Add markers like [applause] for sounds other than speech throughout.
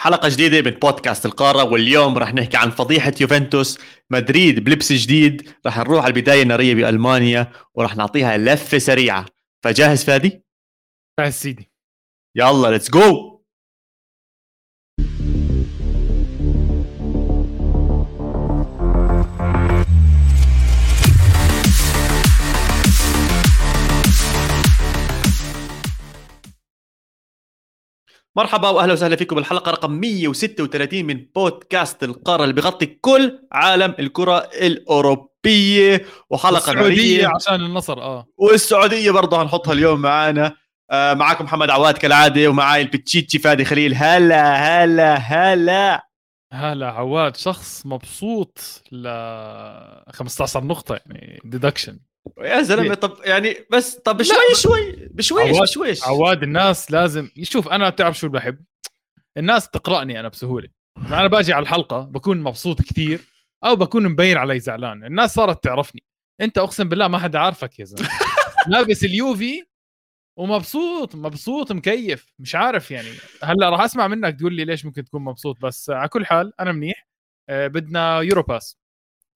حلقة جديدة من بودكاست القارة واليوم رح نحكي عن فضيحة يوفنتوس. مدريد بلبس جديد رح نروح على البداية النارية بألمانيا ورح نعطيها لفة سريعة. فجاهز فادي؟ جاهز سيدي. يلا let's go مرحبا وأهلا وسهلا فيكم. بالحلقة رقم 136 من بودكاست القارة اللي بيغطي كل عالم الكرة الأوروبية. وحلقة السعوديه عشان النصر آه. والسعودية برضه هنحطها اليوم معانا. آه معاكم محمد عواد كالعادة ومعاي البتشيتشي فادي خليل. هلا هلا هلا. هلا عواد شخص مبسوط ل 15 نقطة يعني ديدكشن يا زلمة طب يعني بس طب بشوي شوي بشويش عواد بشويش عواد الناس لازم يشوف أنا بتعرف شو بحب؟ الناس تقرأني أنا بسهولة. أنا باجي على الحلقة بكون مبسوط كثير أو بكون مبين علي زعلان. الناس صارت تعرفني. أنت أقسم بالله ما حدا عارفك يا زلمة. [laughs] لابس اليوفي ومبسوط مبسوط مكيف. مش عارف يعني. هلأ راح أسمع منك تقول لي ليش ممكن تكون مبسوط بس على كل حال أنا منيح. آه، بدنا يورو باس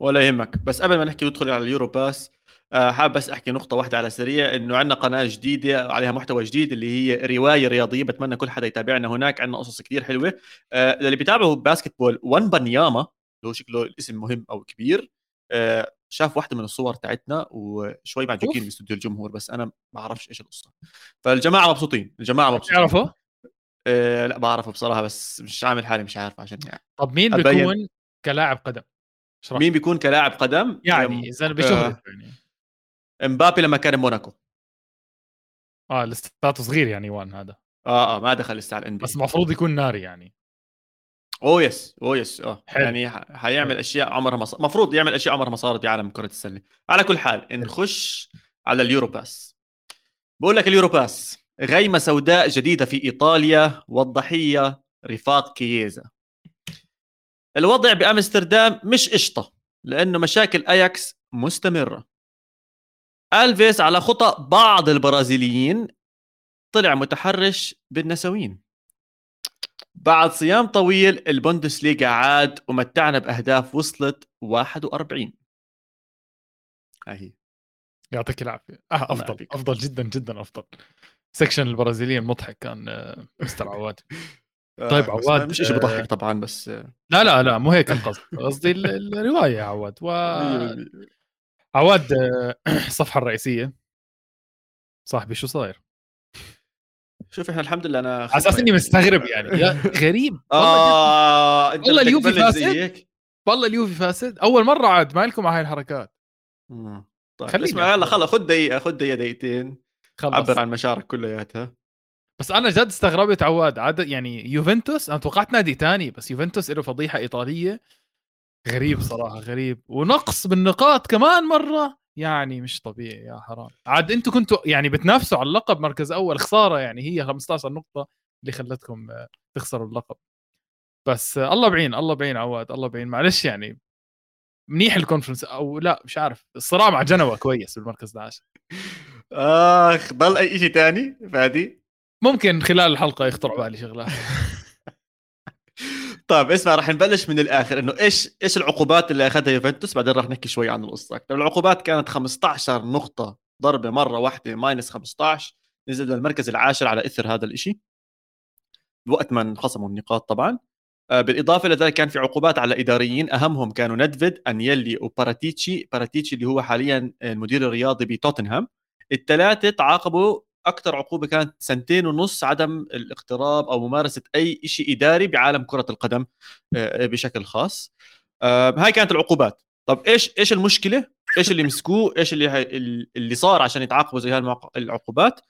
ولا يهمك. بس قبل ما نحكي ندخل على اليورو باس آه، حابب بس أحكي نقطة واحدة على سريع إنه عندنا قناة جديدة عليها محتوى جديد اللي هي رواية رياضية بتمنى كل حدا يتابعنا هناك عندنا قصص كثير حلوة. آه، اللي بيتابعوا basketball وينبانياما اللي هو شكله الاسم مهم أو كبير آه، شاف واحدة من الصور تاعتنا وشوي معجوكين off. باستوديو الجمهور بس أنا ما بعرفش إيش القصة. فالجماعة مبسوطين الجماعة مبسوطين. تعرفه آه، لا بعرفه بصراحة بس مش عامل حالي مش عارف عشان يعني طب مين. بيكون كلاعب قدم؟ مين بيكون كلاعب قدم؟ يعني إذا بشهرته يعني. امبابي لما كان بموناكو. آه الاستاذ صغير يعني one هذا. آه آه ما دخل لسه على الان بس المفروض يكون ناري يعني. oh yes oh yes آه. يعني حيعمل. أشياء عمرها ما المفروض يعمل أشياء عمرها ما صارت بعالم كره السلة. على كل حال نخش على اليورو باس. بقول لك اليورو باس. غيمة سوداء جديدة في إيطاليا والضحية رفاق كييزا. الوضع بأمستردام مش قشطة لأنه مشاكل أياكس مستمرة. ألفيس على خطى بعض البرازيليين. طلع متحرش بالنسوين. بعد صيام طويل البوندسليغا عاد ومتعنا بأهداف وصلت 41 هاي يعطيك العافية. آه أفضل يعافيك. أفضل جدا جدا أفضل. section البرازيليين مضحك كان آه، مستر عواد. [laughs] طيب آه، بس عواد، مش شيء آه، بضحك طبعا بس آه، لا لا لا مو هيك القصد. قصدي ال- الرواية يا عواد. و [laughs] عواد آه، [clears throat] الصفحه الرئيسية. صاحبي شو صاير؟ شوف إحنا الحمد لله أنا على أساس إني مستغرب يعني. [laughs] غريب. والله آه والله اليوفي فاسد. والله اليوفي فاسد. أول مرة عاد ما لكم على هاي الحركات. مم. طيب خليني اسمع يلا. خلص خذ دقيقة خذ دقيقة دقيقتين. عبر عن مشاعرك كلياتها. بس أنا جد استغربت عواد. عاد يعني يوفنتوس أنا توقعت نادي تاني بس يوفنتوس له فضيحة إيطالية. غريب صراحة غريب. ونقص بالنقاط كمان مرة؟ يعني مش طبيعي يا حرام. عاد أنتم كنتوا يعني بتنافسوا على اللقب مركز أول خسارة يعني هي 15 نقطة اللي خلتكم آه، تخسروا اللقب. بس آه، الله بعين الله بعين عواد الله بعين. معلش يعني منيح الكونفرنس أو لا مش عارف. الصراع مع جنوة كويس بالمركز العاشر. آخ ضل أي شيء ثاني فادي؟ ممكن خلال الحلقة يخطر بالي شغلات. [laughs] طيب اسمع راح نبلش من الآخر إنه إيش إيش العقوبات اللي أخذها يوفنتوس؟ بعدين راح نحكي شوي عن القصة. أكثر العقوبات كانت 15 نقطة ضربة مرة واحدة minus 15 نزل للمركز العاشر على إثر هذا الإشي. وقت ما انخصموا النقاط طبعا. آه، بالإضافة إلى ذلك كان في عقوبات على إداريين أهمهم كانوا ندفيد أنيلي وباراتيتشي. باراتيتشي اللي هو حاليا المدير الرياضي بتوتنهام. الثلاثة تعاقبوا أكثر عقوبة كانت سنتين ونص عدم الاقتراب أو ممارسة أي شيء إداري بعالم كرة القدم آه، بشكل خاص. آه، هاي كانت العقوبات. طب إيش إيش المشكلة؟ إيش اللي مسكوه؟ إيش اللي اللي صار عشان يتعاقبوا زي العقوبات؟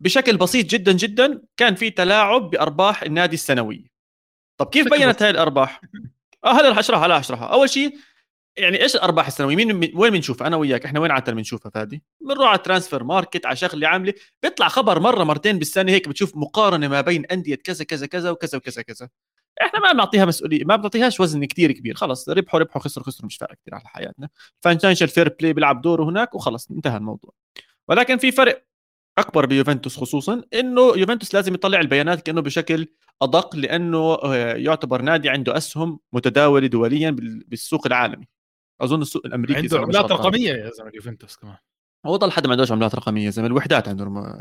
بشكل بسيط جدا جدا كان في تلاعب بأرباح النادي السنويه طب كيف بينت. هاي الأرباح؟ آه هلا رح أشرحها هلا أشرحها. أول شيء يعني إيش الارباح السنويه مين وين بنشوفها أنا وياك. إحنا وين عادة بنشوفها فادي؟ بنروح على ترانسفير ماركت على شغلة عاملة. بيطلع خبر مرة مرتين بالسنة هيك بتشوف مقارنة ما بين أندية كذا كذا كذا وكذا وكذا كذا. إحنا ما بنعطيها مسؤولية ما بنعطيهاش وزن كتير كبير. خلص ربحوا ربحوا خسروا خسروا مش فارق كثير على حياتنا. financial fair play بيلعب دوره هناك وخلص انتهى الموضوع. ولكن في فرق أكبر بيوفنتوس خصوصا إنه يوفنتوس لازم يطلع البيانات كأنه بشكل أدق لأنه آه، يعتبر نادي عنده أسهم متداولة دوليا بالسوق العالمي. أظن السوق الأمريكي عنده عملات رقمية يا زلمة يوفنتوس كمان. هو ضل حد ما عندوش عملات رقمية زي الوحدات عندهم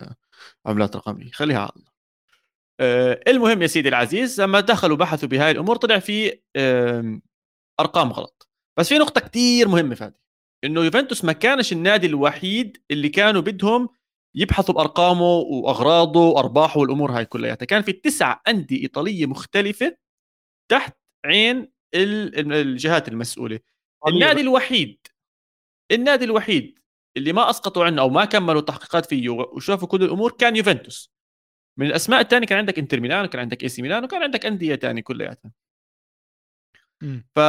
عملات رقمية. خليها على الله. آه، المهم يا سيدي العزيز لما دخلوا بحثوا بهاي الأمور طلع في أرقام غلط. بس في نقطة كتير مهمة فادي. إنه يوفنتوس ما كانش النادي الوحيد اللي كانوا بدهم يبحثوا بأرقامه وأغراضه وأرباحه والأمور هاي كلها كان في تسع أندية إيطالية مختلفة تحت عين الجهات المسؤولة. النادي الوحيد النادي الوحيد اللي ما أسقطوا عنه أو ما كملوا التحقيقات فيه وشافوا كل الأمور كان يوفنتوس. من الأسماء الثانية كان عندك إنتر ميلان وكان عندك إي سي ميلان وكان عندك أندية ثانية كلياتها. ف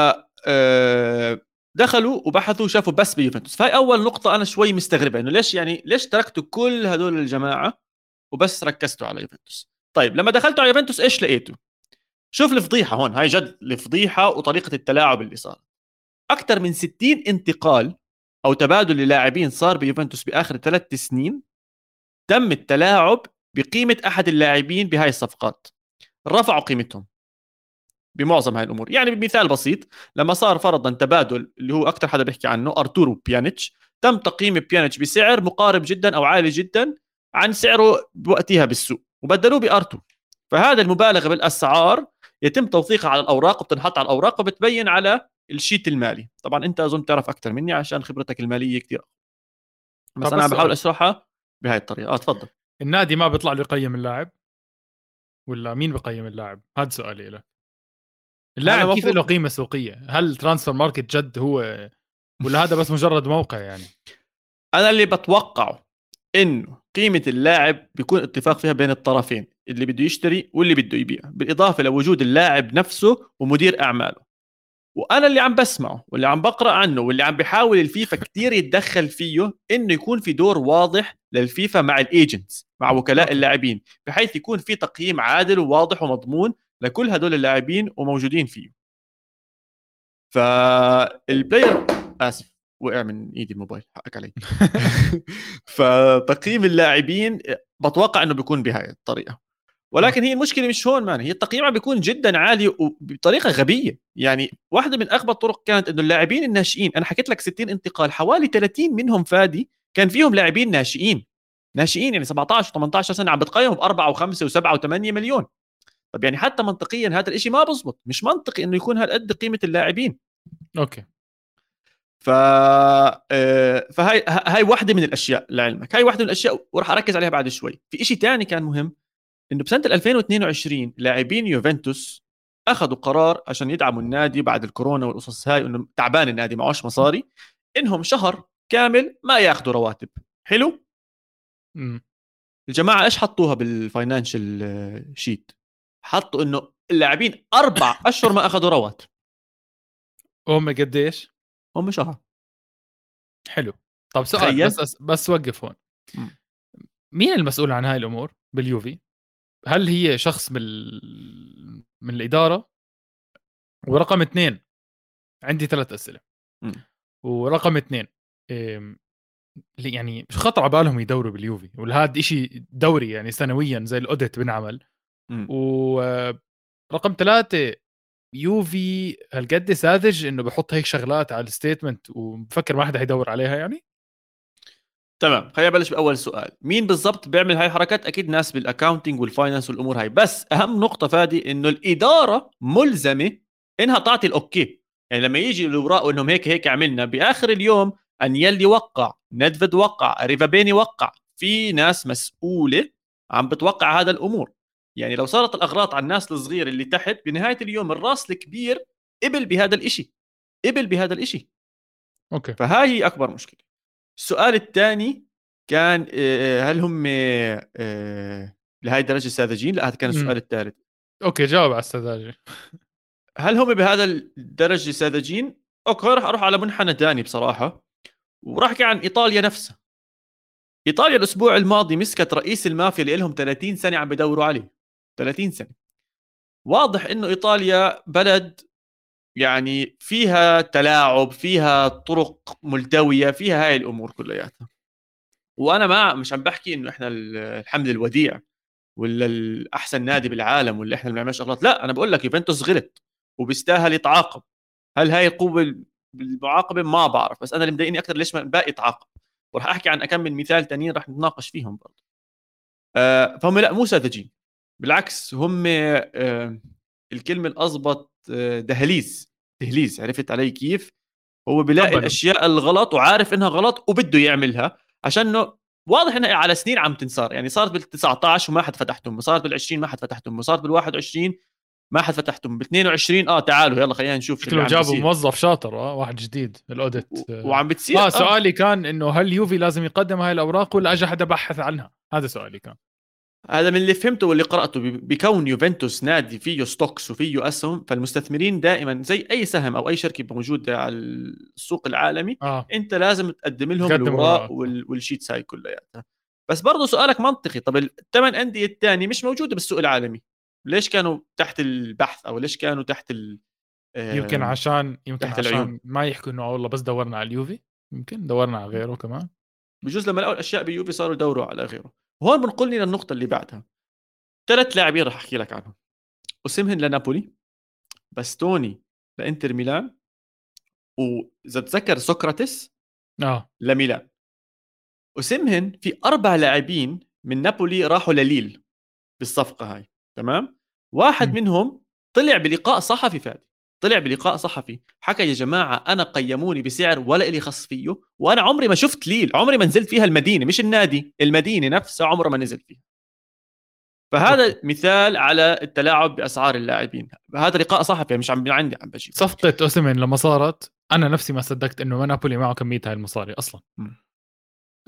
آه، دخلوا وبحثوا وشافوا بس بيوفنتوس. فهي أول نقطة أنا شوي مستغربة إنه ليش يعني ليش تركتوا كل هدول الجماعة وبس ركزتوا على يوفنتوس؟ طيب لما دخلتوا على يوفنتوس إيش لقيتوا؟ شوف الفضيحة هون هاي جد الفضيحة وطريقة التلاعب اللي صار أكثر من 60 انتقال أو تبادل للاعبين صار بيوفنتوس بآخر ثلاث سنين تم التلاعب بقيمة أحد اللاعبين بهاي الصفقات. رفعوا قيمتهم بمعظم هاي الأمور. يعني بمثال بسيط لما صار فرضا تبادل اللي هو أكثر حدا بيحكي عنه أرتورو بيانيتش تم تقييم بيانيتش بسعر مقارب جدا أو عالي جدا عن سعره بوقتها بالسوق وبدلوه بارتور فهذا المبالغة بالأسعار يتم توثيقها على الأوراق وبتنحط على الأوراق وبتبين على ال sheet المالي. طبعا أنت أظن تعرف أكثر مني عشان خبرتك المالية كثير بس أنا بحاول أشرحها بهاي الطريقة. آه تفضل. النادي ما بيطلع له يقيم اللاعب؟ ولا مين بقيم اللاعب؟ هذا سؤالي لك. اللاعب كيف له قيمة سوقية؟ هل ترانسفير ماركت جد هو ولا هذا بس مجرد موقع يعني؟ أنا اللي بتوقعه إنه قيمة اللاعب بيكون اتفاق فيها بين الطرفين اللي بده يشتري واللي بده يبيع. بالإضافة لوجود اللاعب نفسه ومدير أعماله. وأنا اللي عم بسمعه واللي عم بقرأ عنه واللي عم بحاول الفيفا كثير يتدخل فيه إنه يكون في دور واضح للفيفا مع ال agents مع وكلاء اللاعبين بحيث يكون في تقييم عادل وواضح ومضمون لكل هدول اللاعبين وموجودين فيه. فالبلاير آسف وقع من إيدي الموبايل حقك علي. [laughs] فتقييم اللاعبين بتوقع إنه بيكون بهاي الطريقة. ولكن هي المشكلة مش هون مان هي التقييم بيكون جدا عالي وبطريقة غبية. يعني واحدة من أغبى الطرق كانت إنه اللاعبين الناشئين أنا حكيت لك 60 انتقال حوالي 30 منهم فادي كان فيهم لاعبين ناشئين. ناشئين يعني 17 و18 سنة عم و5 و7 و8 مليون. طب يعني حتى منطقيا هذا الشيء ما بزبط. مش منطقي إنه يكون هالقد قيمة اللاعبين. أوكي. ف آه، فهاي هاي واحدة من الأشياء لعلمك. هاي واحدة من الأشياء وراح أركز عليها بعد شوي. في شيء ثاني كان مهم إنه بسنة 2022 لاعبين يوفنتوس أخذوا قرار عشان يدعموا النادي بعد الكورونا والقصص هاي انه تعبان النادي معوش مصاري. إنهم شهر كامل ما ياخذوا رواتب. حلو؟ م. الجماعة إيش حطوها بال financial sheet حطوا إنه اللاعبين أربع [laughs] أشهر ما أخذوا رواتب. هم قديش هم شهر. حلو. طب سؤال بس بس وقف هون. مين المسؤول عن هاي الأمور باليوفي؟ هل هي شخص من من الإدارة؟ ورقم اثنين عندي ثلاث أسئلة. م. ورقم اثنين يعني مش خطر على بالهم يدوروا باليوفي وهذا شيء دوري يعني سنويا زي ال audit بنعمل. ورقم ثلاثة يوفي هالقد ساذج إنه بحط هيك شغلات على ال statement وبفكر ما حدا حيدور عليها يعني. تمام خلينا نبلش بأول سؤال. مين بالضبط بيعمل هاي الحركات؟ أكيد ناس بال accounting وال finance والأمور هاي. بس أهم نقطة فادي إنه الإدارة ملزمة إنها تعطي ال OK. يعني لما يجي الاوراق انهم هيك هيك عملنا بآخر اليوم أنيلي وقع نيدفيد وقع وقع شيروبيني وقع في ناس مسؤولة عم بتوقع هذا الأمور. يعني لو صارت الأغراض على الناس الصغير اللي تحت بنهاية اليوم الرأس الكبير قبل بهذا الإشي. قبل بهذا الإشي. OK. فهاي هي أكبر مشكلة. السؤال الثاني كان آه، هل هم آه، لهي الدرجة ساذجين؟ لا هذا كان السؤال الثالث. OK جاوب على السذاجه هل هم بهذا الدرجة ساذجين؟ OK راح أروح على منحنى ثاني بصراحة وراح أحكي عن إيطاليا نفسها. إيطاليا الأسبوع الماضي مسكت رئيس المافيا اللي لهم 30 سنة عم بدوروا عليه 30 سنة. واضح إنه إيطاليا بلد يعني فيها تلاعب فيها طرق ملتوية فيها هاي الأمور كلياتها. وأنا ما مش عم بحكي إنه إحنا الحمل الوديع ولا الأحسن نادي بالعالم ولا إحنا اللي بنعملش أغلاط. لا أنا بقول لك يوفنتوس غلط وبيستاهل يتعاقب. هل هاي القوه بالمعاقبه ما بعرف. بس أنا اللي مضايقني أكثر ليش ما باقي يتعاقب. وراح أحكي عن أكم من مثال تانيين راح نتناقش فيهم برضه. آه فهم لا مو ساذجين. بالعكس هم آه الكلمة الأضبط دهليز دهليز عرفت علي كيف؟ هو بيلاقي الأشياء الغلط وعارف إنها غلط وبده يعملها عشان إنه واضح إنها على سنين عم تنصار يعني صارت بال 19 وما حد فتح تمه صارت بال 20 ما حد فتح تمه صارت بال 21 ما حد فتح تمه بال 22 آه تعالوا يلا خلينا نشوف شكله جابوا موظف شاطر آه واحد جديد ال audit. و... وعم بتصير آه, آه. سؤالي كان إنه هل يوفي لازم يقدم هاي الأوراق ولا اجى حدا بحث عنها؟ هذا سؤالي كان. هذا من اللي فهمته واللي قرأته. بكون يوفنتوس نادي فيه stocks وفيه اسهم فالمستثمرين دائما زي أي سهم أو أي شركة موجودة على السوق العالمي آه. أنت لازم تقدم لهم الاوراق وال sheets هاي كلياتها. بس برضه سؤالك منطقي. طب الثمان أندية الثانية مش موجودة بالسوق العالمي. ليش كانوا تحت البحث أو ليش كانوا تحت ال يمكن عشان يمكن عشان العيون. ما يحكوا إنه والله بس دورنا على اليوفي. يمكن دورنا على غيره كمان. بجوز لما لقوا الأشياء بيوفي صاروا يدوروا على غيره. وهون بنقلني للنقطه اللي بعدها. ثلاث لاعبين راح أحكي لك عنهم. اسمهن لنابولي باستوني لإنتر ميلان وإذا تذكر سقراطس آه. لميلان. اسمهن في أربع لاعبين من نابولي راحوا لليل بالصفقة هاي تمام؟ واحد م. منهم طلع بلقاء صحفي فادي. طلع بلقاء صحفي حكى يا جماعة أنا قيموني بسعر ولا إلي خص فيه وأنا عمري ما شفت ليل عمري ما نزلت فيها المدينة مش النادي المدينة نفسها عمره ما نزل فيها. فهذا مثال على التلاعب بأسعار اللاعبين. هذا لقاء صحفي مش عم عندي عم بجيب صفقة اوسمن لما صارت أنا نفسي ما صدقت إنه نابولي معه كمية هاي المصاري أصلا. م.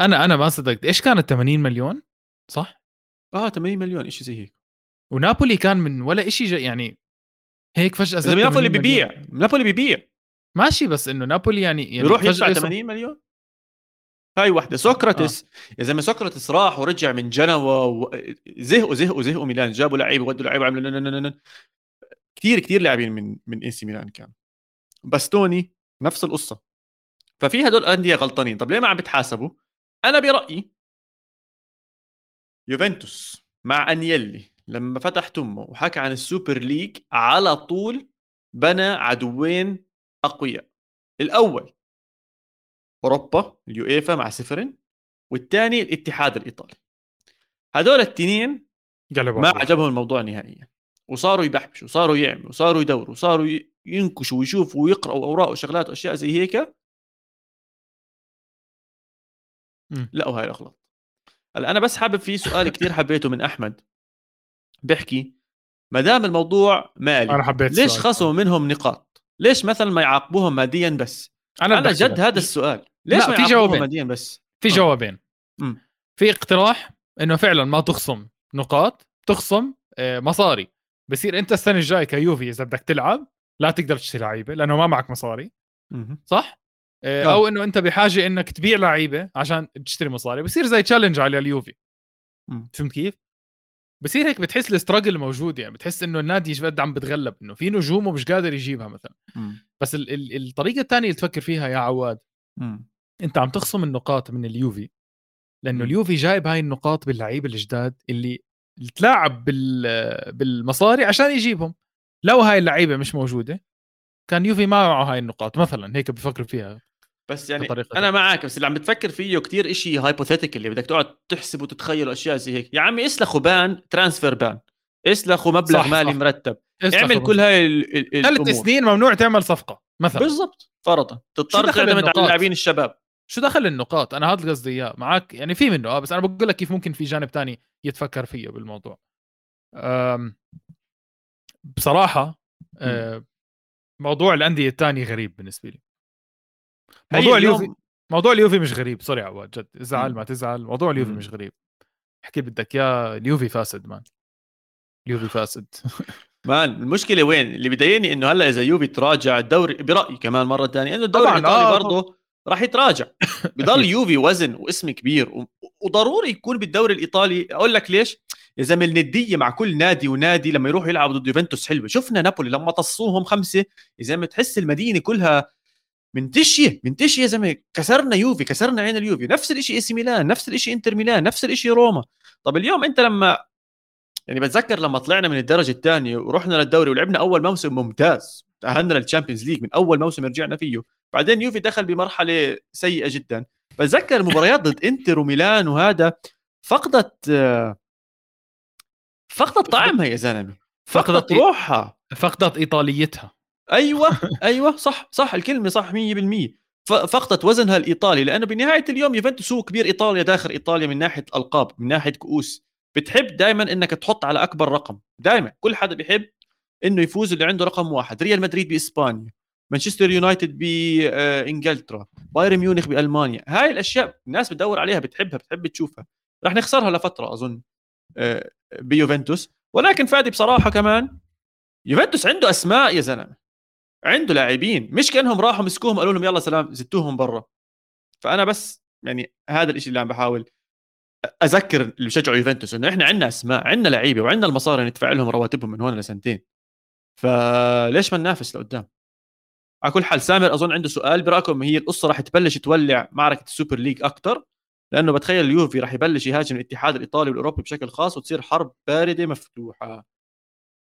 أنا أنا ما صدقت. إيش كانت 80 مليون؟ صح؟ آه 80 مليون شيء زي هيك. ونابولي كان من ولا شيء يعني هيك فجأة زي نابولي ببيع. نابولي ببيع. ماشي بس إنه نابولي يعني, يعني يروح يدفع 80 مليون؟ هاي وحدة. سقراطس آه. يا زلمة سقراطس راح ورجع من جنوا و... زهقوا زهقوا زهقوا ميلان. جابوا لعيبة ودوا لعيبة عملوا كثير كثير لاعبين من من AC ميلان كان. باستوني نفس القصة. ففي هدول أندية غلطانين. طب ليه ما عم بتحاسبوا؟ أنا برأيي يوفنتوس مع أنيلي. لما فتح تمه وحكى عن ال Super League على طول بنى عدوين أقوياء. الأول أوروبا اليويفا مع تشيفرين والثاني الاتحاد الإيطالي. هذول الاثنين ما عجبهم الموضوع نهائيا. وصاروا يبحبشوا وصاروا يعملوا وصاروا يدوروا وصاروا ينكشوا ويشوفوا ويقرأوا أوراق وشغلات وأشياء زي هيك. لقوا هاي الأغلاط. هلأ أنا بس حابب في سؤال كثير حبيته من أحمد. بيحكي ما دام الموضوع مالي أنا حبيت ليش خصموا منهم نقاط؟ ليش مثلا ما يعاقبوهم ماديا بس؟ أنا, أنا جد هذا السؤال. ليش ما في جوابين. ماديا بس؟ في آه. جوابين. في اقتراح إنه فعلا ما تخصم نقاط تخصم آه، مصاري. بصير أنت السنة الجاية كيوفي إذا بدك تلعب لا تقدر تشتري لعيبة لأنه ما معك مصاري. صح؟ آه، أو إنه أنت بحاجة إنك تبيع لعيبة عشان تشتري مصاري. بصير زي تشالنج على اليوفي. فهمت كيف؟ بصير هيك بتحس الستراجل موجود يعني بتحس إنه النادي إيش قد عم بتغلب إنه في نجوم ومش قادر يجيبها مثلا م. بس ال ال الطريقة الثانية اللي تفكر فيها يا عواد م. أنت عم تخصم النقاط من اليوفي لأنه. اليوفي جايب هاي النقاط باللعيبه الجداد اللي تلاعب بال بالمصاري عشان يجيبهم لو هاي اللعيبة مش موجودة كان يوفي ما معه هاي النقاط مثلا هيك بفكر فيها بس يعني أنا معك بس اللي عم بتفكر فيه كتير إشي hypothetical اللي بدك تقعد تحسب وتتخيل اشياء زي هيك. يا عمي اسلخوا ban transfer ban اسلخوا مبلغ صح مالي صح. مرتب. اعمل كل هاي ثلاث سنين ممنوع تعمل صفقة مثلا. بالضبط فرضا. تضطر تعتمد على اللاعبين الشباب. شو دخل النقاط؟ أنا هذا قصدي إياه. معك يعني في منه. آه بس أنا بقول لك كيف ممكن في جانب تاني يتفكر فيه بالموضوع. بصراحة موضوع الأندية الثانية غريب بالنسبة لي. موضوع اليوفي موضوع اليوفي مش غريب سوري عواد جد. زعل ما تزعل موضوع اليوفي مش غريب. احكي بدك يا اليوفي فاسد man. اليوفي فاسد. [laughs] man المشكلة وين؟ اللي بضايقني إنه هلأ إذا يوفي تراجع الدوري برأيي كمان مرة ثانية إنه الدوري الإيطالي آه برضه راح يتراجع. [laughs] بضل يوفي وزن واسم كبير وضروري يكون بالدوري الإيطالي. أقول لك ليش؟ يا زلمة الندية مع كل نادي ونادي لما يروحوا يلعبوا ضد يوفنتوس حلوة. شفنا نابولي لما طصوهم خمسة يا زلمة تحس المدينة كلها منتشيه منتشيه يا زلمة كسرنا يوفي كسرنا عين اليوفي نفس الشيء AC ميلان نفس الشيء إنتر ميلان نفس الشيء روما. طب اليوم أنت لما يعني بتذكر لما طلعنا من الدرجة الثانية ورحنا للدوري ولعبنا أول موسم ممتاز تأهلنا لل Champions League من أول موسم رجعنا فيه بعدين يوفي دخل بمرحلة سيئة جدا. بتذكر المباريات ضد إنتر وميلان وهذا فقدت فقدت طعمها يا زلمة فقدت روحها. فقدت إيطاليتها. أيوه أيوه صح صح الكلمة صح 100% فقدت وزنها الإيطالي لأنه بنهاية اليوم يوفنتوس هو كبير إيطاليا داخل إيطاليا من ناحية ألقاب من ناحية كؤوس. بتحب دائما إنك تحط على أكبر رقم دائما كل حدا بيحب إنه يفوز اللي عنده رقم واحد ريال مدريد بإسبانيا مانشستر يونايتد بانجلترا بايرن ميونخ بألمانيا. هاي الأشياء الناس بتدور عليها بتحبها بتحب تشوفها. رح نخسرها لفترة أظن آه، بيوفنتوس. ولكن فادي بصراحة كمان يوفنتوس عنده أسماء يا زلمة. عنده لاعبين. مش كأنهم راحوا مسكوهم قالوا لهم يلا سلام زتوهم برا. فأنا بس يعني هذا الشيء اللي عم بحاول أذكر اللي بشجعوا يوفنتوس إنه إحنا عندنا أسماء عندنا لعيبة وعندنا المصاري ندفع لهم رواتبهم من هون لسنتين. فليش ما ننافس لقدام؟ على كل حال سامر أظن عنده سؤال. برأيكم هي القصة راح تبلش تولع معركة ال Super League أكثر لأنه بتخيل اليوفي راح يبلش يهاجم الاتحاد الإيطالي والأوروبي بشكل خاص وتصير حرب باردة مفتوحة.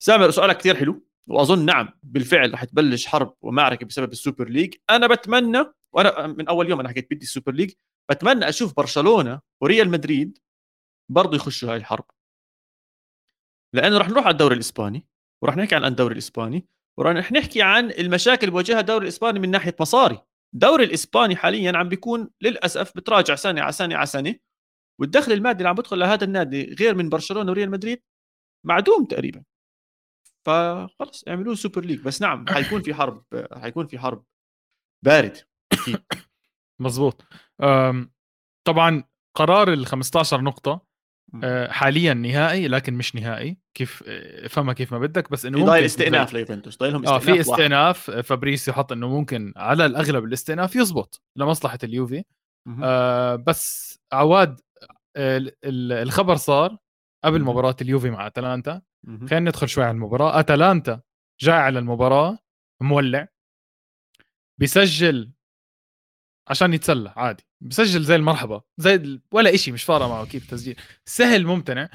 سامر سؤالك كثير حلو. وأظن نعم بالفعل راح تبلش حرب ومعركة بسبب ال Super League. أنا بتمنى وأنا من أول يوم أنا حكيت بدي ال Super League بتمنى أشوف برشلونة وريال مدريد برضه يخشوا هاي الحرب. لأنه راح نروح على الدوري الإسباني وراح نحكي عن الدوري الإسباني وراح نحكي عن المشاكل اللي بواجهها الدوري الإسباني من ناحية مصاري. الدوري الإسباني حاليا عم بيكون للأسف بتراجع سنة على سنة على سنة والدخل المادي اللي عم بدخل لهذا النادي غير من برشلونة وريال مدريد معدوم تقريبا. فخلص اعملوه Super League بس نعم حيكون في حرب حيكون في حرب بارد. أكيد. مزبوط طبعا قرار ال 15 نقطة آه، حاليا نهائي لكن مش نهائي. كيف افهمها كيف ما بدك بس إنه ممكن ضايل استئناف ليوفنتوس ضايلهم استئناف آه في استئناف فابريس يحط إنه ممكن على الأغلب الاستئناف يزبط لمصلحة اليوفي. آه بس عواد الخبر صار قبل مباراة اليوفي مع أتلانتا. خلينا ندخل شوي على المباراة. أتلانتا جاي على المباراة مولع بيسجل عشان يتسلى عادي. بسجل زي المرحبا زي ولا إشي مش فارقة معه كيف تسجيل. سهل ممتنع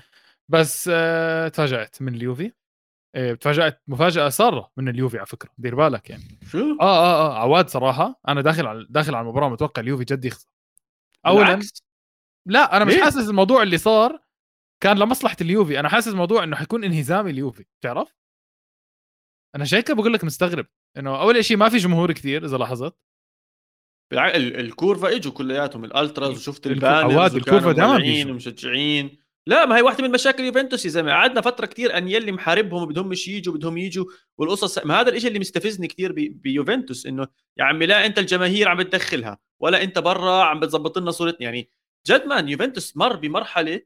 بس آه تفاجأت من اليوفي. آه تفاجأت مفاجأة سارة من اليوفي على فكرة دير بالك يعني. شو؟ آه آه آه عواد صراحة أنا داخل على داخل على المباراة متوقع اليوفي جد يخسر. اولا لا أنا مش حاسس الموضوع اللي صار كان لمصلحة اليوفي. أنا حاسس الموضوع إنه حيكون انهزامي اليوفي. بتعرف؟ أنا عشان هيك بقول لك مستغرب. إنه أول شيء ما في جمهور كثير إذا لاحظت. الكورفا إجوا كلياتهم ال ultras وشفت ال banners الكورفا دائما ومشجعين. لا ما هي واحدة من مشاكل يوفنتوس يا زلمة. قعدنا فترة كثير أنيلي محاربهم وبدهمش يجوا بدهم يجوا والقصص. ما هذا الشيء اللي مستفزني كثير بيوفنتوس إنه يا عمي لا أنت الجماهير عم بتدخلها ولا أنت برا عم بتظبط لنا صورتنا. يعني جد man يوفنتوس مر بمرحلة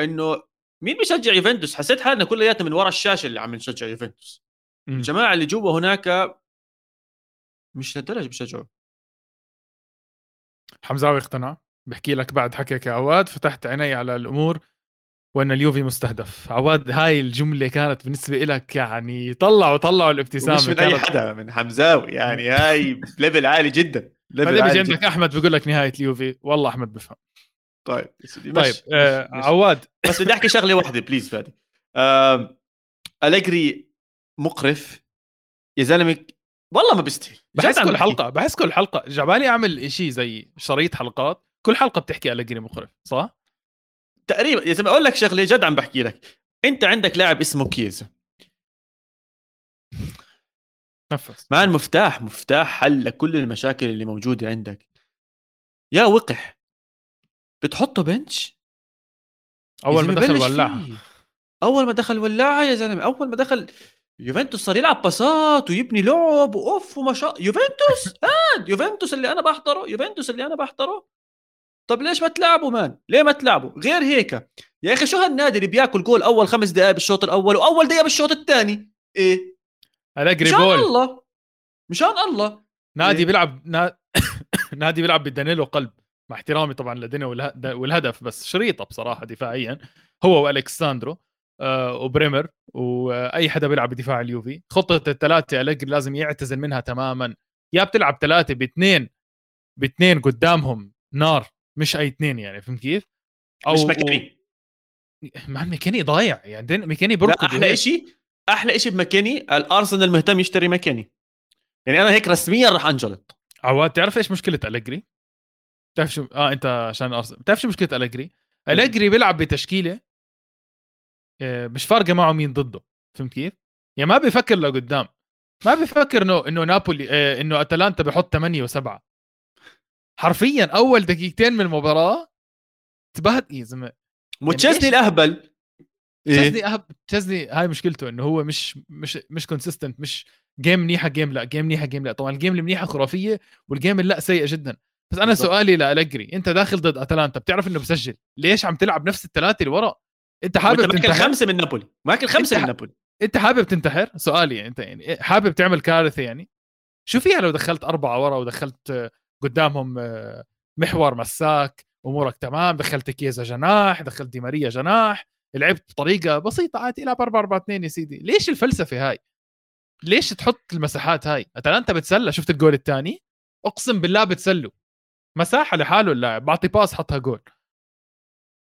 إنه مين بيشجع يوفنتوس؟ حسيت حالنا كلياتنا من ورا الشاشة اللي عم نشجع يوفنتوس. الجماعة اللي جوا هناك مش لهالدرجة بيشجعوا. حمزاوي اقتنع. بحكي لك بعد حكيك يا عواد. فتحت عيني على الأمور وأن اليوفي مستهدف. عواد هاي الجملة كانت بالنسبة لك يعني طلعوا طلعوا الابتسامة. مش من أي حدا من حمزاوي. يعني هاي [laughs] level عالي جدا. level عالي عندك أحمد بيقول لك نهاية اليوفي. والله أحمد بفهم. طيب طيب آه عواد. بس بدي أحكي شغلة واحدة بليز فادي. آه أليجري مقرف يا زلمة والله ما بيستحي بحس كل حلقة بحس كل حلقة جعبالي أعمل شيء زي شريط حلقات كل حلقة بتحكي أليجري مقرف صح؟ تقريبا يا زلمة أقول لك شغلة جد عم بحكي لك. أنت عندك لاعب اسمه كيزا نفس. مان مفتاح مفتاح حل لكل المشاكل اللي موجودة عندك. يا وقح. بتحطه بنش أول ما دخل ولاعة. أول ما دخل ولاعة يا زلمة أول ما دخل يوفنتوس صار يلعب باصات ويبني لعب وأوف وما شاء يوفنتوس؟ [laughs] هاد يوفنتوس اللي أنا بحضره يوفنتوس اللي أنا بحضره. طب ليش ما تلعبوا مان؟ ليه ما تلعبوا؟ غير هيك يا أخي شو هالنادي اللي بياكل جول أول خمس دقائق بالشوط الأول وأول دقيقة بالشوط الثاني؟ إيه. مشان الله. مشان الله. نادي إيه؟ بيلعب نا... [coughs] نادي بيلعب بدانيلو قلب. مع احترامي طبعا لدينا والهدف بس شريطة بصراحة دفاعيا هو والكساندرو آه وبريمر وأي حدا بيلعب بدفاع اليوفي. خطة الثلاثة أليجري لازم يعتزل منها تماما. يا بتلعب ثلاثة باثنين باثنين قدامهم نار مش أي اثنين يعني فهمت كيف؟ أو مش مكاني مع ميكاني ضايع يعني ميكاني بركض أحلى شيء أحلى شيء بمكاني الأرسنال مهتم يشتري مكاني يعني أنا هيك رسميا راح أنجلط. عواد تعرف إيش مشكلة الجري؟ بتعرف شو آه أنت عشان ارسنال بتعرف شو مشكلة الجري؟ الجري بيلعب بتشكيلة آه، مش فارقة معه مين ضده فهمت كيف؟ يعني ما بيفكر لقدام ما بيفكر انه إنه نابولي آه، إنه أتلانتا بحط 8 و7 حرفيا أول دقيقتين من المباراة تبهت يا زلمه متشزني يعني الأهبل تشزني إيه؟ أهب... تشزني هاي مشكلته إنه هو مش مش مش consistent مش game منيحة game لا game منيحة game لا طبعا ال game المنيحة خرافية وال game لا سيئة جدا بس أنا بالضبط. سؤالي لأليجري أنت داخل ضد أتلانتا بتعرف إنه بسجل ليش عم تلعب نفس الثلاثه اللي ورا؟ أنت حابب تنتحر؟ خمسة من نابولي ماكل خمسة من نابولي. أنت حابب تنتحر؟ سؤالي يعني أنت يعني حابب تعمل كارثة يعني؟ شو فيها لو دخلت أربعة ورا ودخلت قدامهم محور مساك أمورك تمام دخلت كيزا جناح دخلت دي ماريا جناح لعبت بطريقة بسيطة عادي العب 4 4 2 يا سيدي. ليش الفلسفة هاي؟ ليش تحط المساحات هاي؟ أتلانتا بتسلى شفت الجول الثاني؟ أقسم بالله بتسلوا. مساحة لحاله اللاعب بعطي pass حطها جول.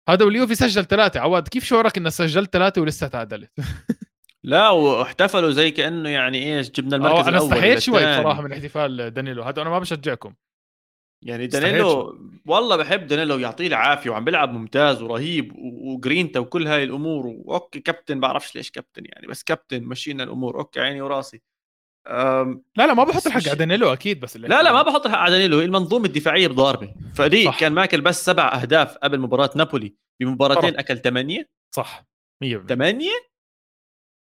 هذا واليوفي سجل ثلاثة عواد كيف شعورك إنك سجلت ثلاثة ولسه تعادلت؟ [laughs] لا واحتفلوا زي كأنه يعني إيش جبنا المركز أنا استحيت شوي بصراحة من احتفال دانيلو هذا أنا ما بشجعكم. يعني دانيلو والله بحب دانيلو يعطيه العافية وعم بيلعب ممتاز ورهيب وجرينتا وكل هاي الأمور و okay كابتن بعرفش ليش كابتن يعني بس كابتن مشينا الأمور okay عيني وراسي. لا لا ما بحط الحق على دانيلو أكيد بس لا. لا ما بحط الحق على دانيلو المنظومة الدفاعية بضاربة. فريق صح. كان ماكل بس سبع أهداف قبل مباراة نابولي. بمباراتين. أكل ثمانية. صح. 100% ثمانية.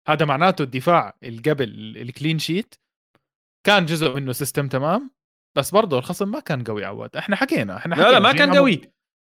هذا معناته الدفاع اللي قبل ال clean sheet كان جزء منه system تمام. بس برضه الخصم ما كان قوي عواد. إحنا حكينا إحنا حكينا لا لا ما كان قوي.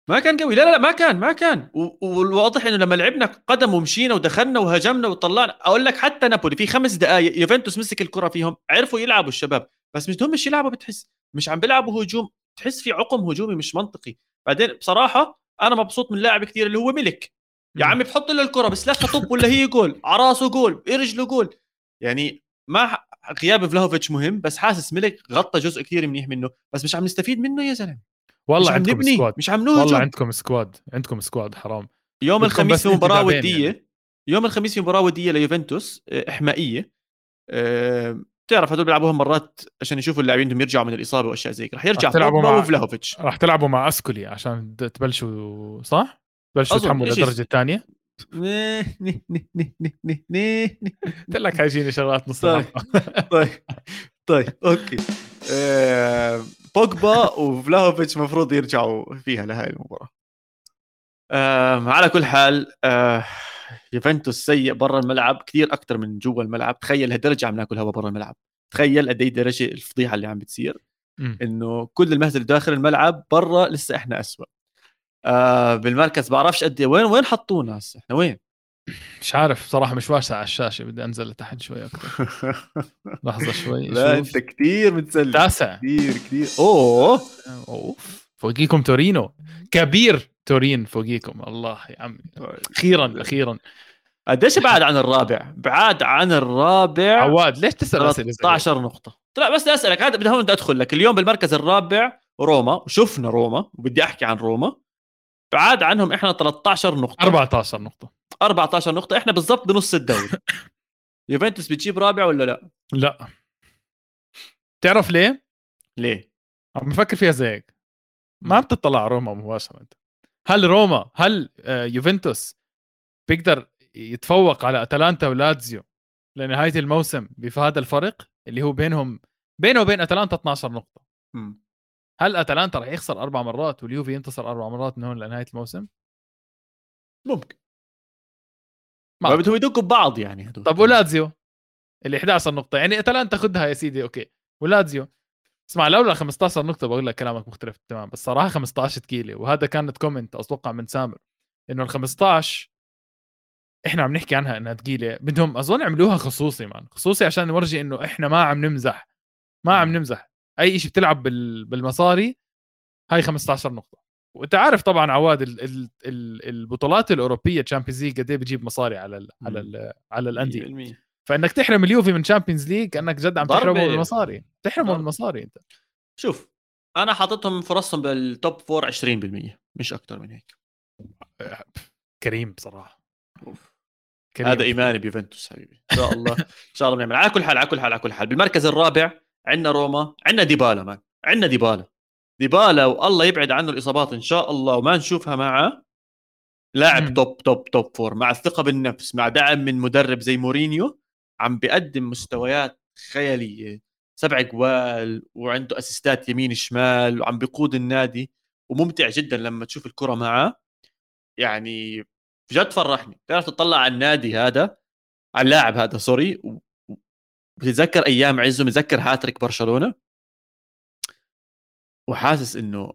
ما كان قوي. لا لا, لا ما كان ما كان. والواضح إنه لما لعبنا قدم ومشينا ودخلنا وهجمنا وطلعنا. أقول لك حتى نابولي في خمس دقائق يوفنتوس مسك الكرة فيهم عرفوا يلعبوا الشباب. بس مش مش يلعبوا بتحس مش عم بيلعبوا هجوم. تحس في عقم هجومي مش منطقي. بعدين بصراحة أنا مبسوط من لاعب كثير اللي هو ميليك يا عمي بحط له الكرة بس لا طب ولا هي جول. على راسه جول برجله جول. يعني ما غياب فلاهوفيتش مهم بس حاسس ميليك غطى جزء كثير منيح منه. بس مش عم نستفيد منه يا زلمة. والله مش عندكم نبني. squad. مش عم نهجم والله عندكم squad. عندكم squad حرام. يوم الخميس في مباراة ودية. يعني. يوم الخميس في مباراة ودية ليوفنتوس آه، إحمائية. أه بتعرف هدول بيلعبوهم مرات عشان يشوفوا اللاعبين بدهم يرجعوا من الإصابة وأشياء زي كذا رح يرجع. تلعبوا مع وفلاهوفيتش رح تلعبوا مع أسكولي عشان تبلشوا صح؟ تبلشوا تحملوا الدرجة الثانية؟ [laughs] قلت لك حيجيني شغلات نص طيب. طيب. طيب. okay. بوجبا وفلاهوفيتش المفروض يرجعوا فيها لهي المباراة. على كل حال آه، يوفنتوس سيء برا الملعب كثير أكثر من جوا الملعب. تخيل هالدرجه عم ناكل هوا برا الملعب. تخيل قد إيه درجه الفضيحة اللي عم بتصير. إنه كل المهزله داخل الملعب برا لسه إحنا اسوء آه بالمركز بعرفش قد إيه. وين وين حطونا هسه؟ إحنا وين؟ مش عارف صراحة مش واسع على الشاشة بدي أنزل لتحت شوي أكثر [laughs] لحظة شوي. لا. أنت كثير متسلي تاسع. كثير كثير أوه. أوف. فوقيكم تورينو. كبير تورين فوقيكم. الله يا عمي. أخيرا أخيرا. قديش بعد عن الرابع؟ بعاد عن الرابع عواد ليش تسأل 13 نقطة. لا بس بدي أسألك هذا بدي هون بدي أدخل لك. اليوم بالمركز الرابع روما وشفنا روما وبدي أحكي عن روما. بعاد عنهم إحنا 13 نقطة. 14 نقطة. 14 نقطة إحنا بالضبط بنص الدوري [laughs] يوفنتوس بتجيب رابع ولا لا؟ لا تعرف ليه؟ ليه؟ عم بفكر فيها زي هيك ما بتطلع على روما مباشرة انت هل روما هل آه، يوفنتوس بيقدر يتفوق على أتلانتا ولاتزيو لنهاية الموسم بهذا الفرق اللي هو بينهم بينه وبين أتلانتا 12 نقطة م. هل أتلانتا راح يخسر أربع مرات واليوفي ينتصر أربع مرات من هون لنهاية الموسم؟ ممكن ما بدهم يدقوا ببعض يعني هدول. طب ولازيو اللي 11 نقطة. يعني اتلانتا خذها يا سيدي أوكي. ولازيو اسمع لولا 15 نقطة بقول لك كلامك مختلف تمام بس صراحة 15 ثقيلة. وهذا كانت comment أتوقع من سامر إنه ال 15 إحنا عم نحكي عنها إنها ثقيلة. بدهم أظن عملوها خصوصي man. خصوصي عشان نفرجي إنه إحنا ما عم نمزح. ما عم نمزح. أي شيء بتلعب بالمصاري هاي 15 نقطة. وأنت عارف طبعا عواد ال ال ال البطولات الأوروبية Champions League قد إيه بتجيب مصاري على ال على ال على الأندية. فإنك تحرم اليوفي من Champions League كانك جد عم. تحرمه من المصاري تحرمه من. المصاري أنت. شوف أنا حاططهم فرصهم بال top four 20% مش أكثر من هيك. كريم بصراحة. أوف. كريم. هذا إيماني بيوفنتوس حبيبي. إن شاء الله إن شاء الله بنعمل. على كل حال على كل حال على كل حال. بالمركز الرابع عندنا روما عندنا ديبالا man. عندنا ديبالا. ديبالا والله يبعد عنه الإصابات إن شاء الله وما نشوفها معه. لاعب. top top top four مع الثقة بالنفس مع دعم من مدرب زي مورينيو عم بيقدم مستويات خيالية. سبع جوال وعنده assist ات يمين شمال وعم بيقود النادي وممتع جدا لما تشوف الكرة معه. يعني جد فرحني. تعرف تطلع على النادي هذا على اللاعب هذا sorry بتتذكر أيام عزه متذكر هاتريك برشلونة؟ وحاسس إنه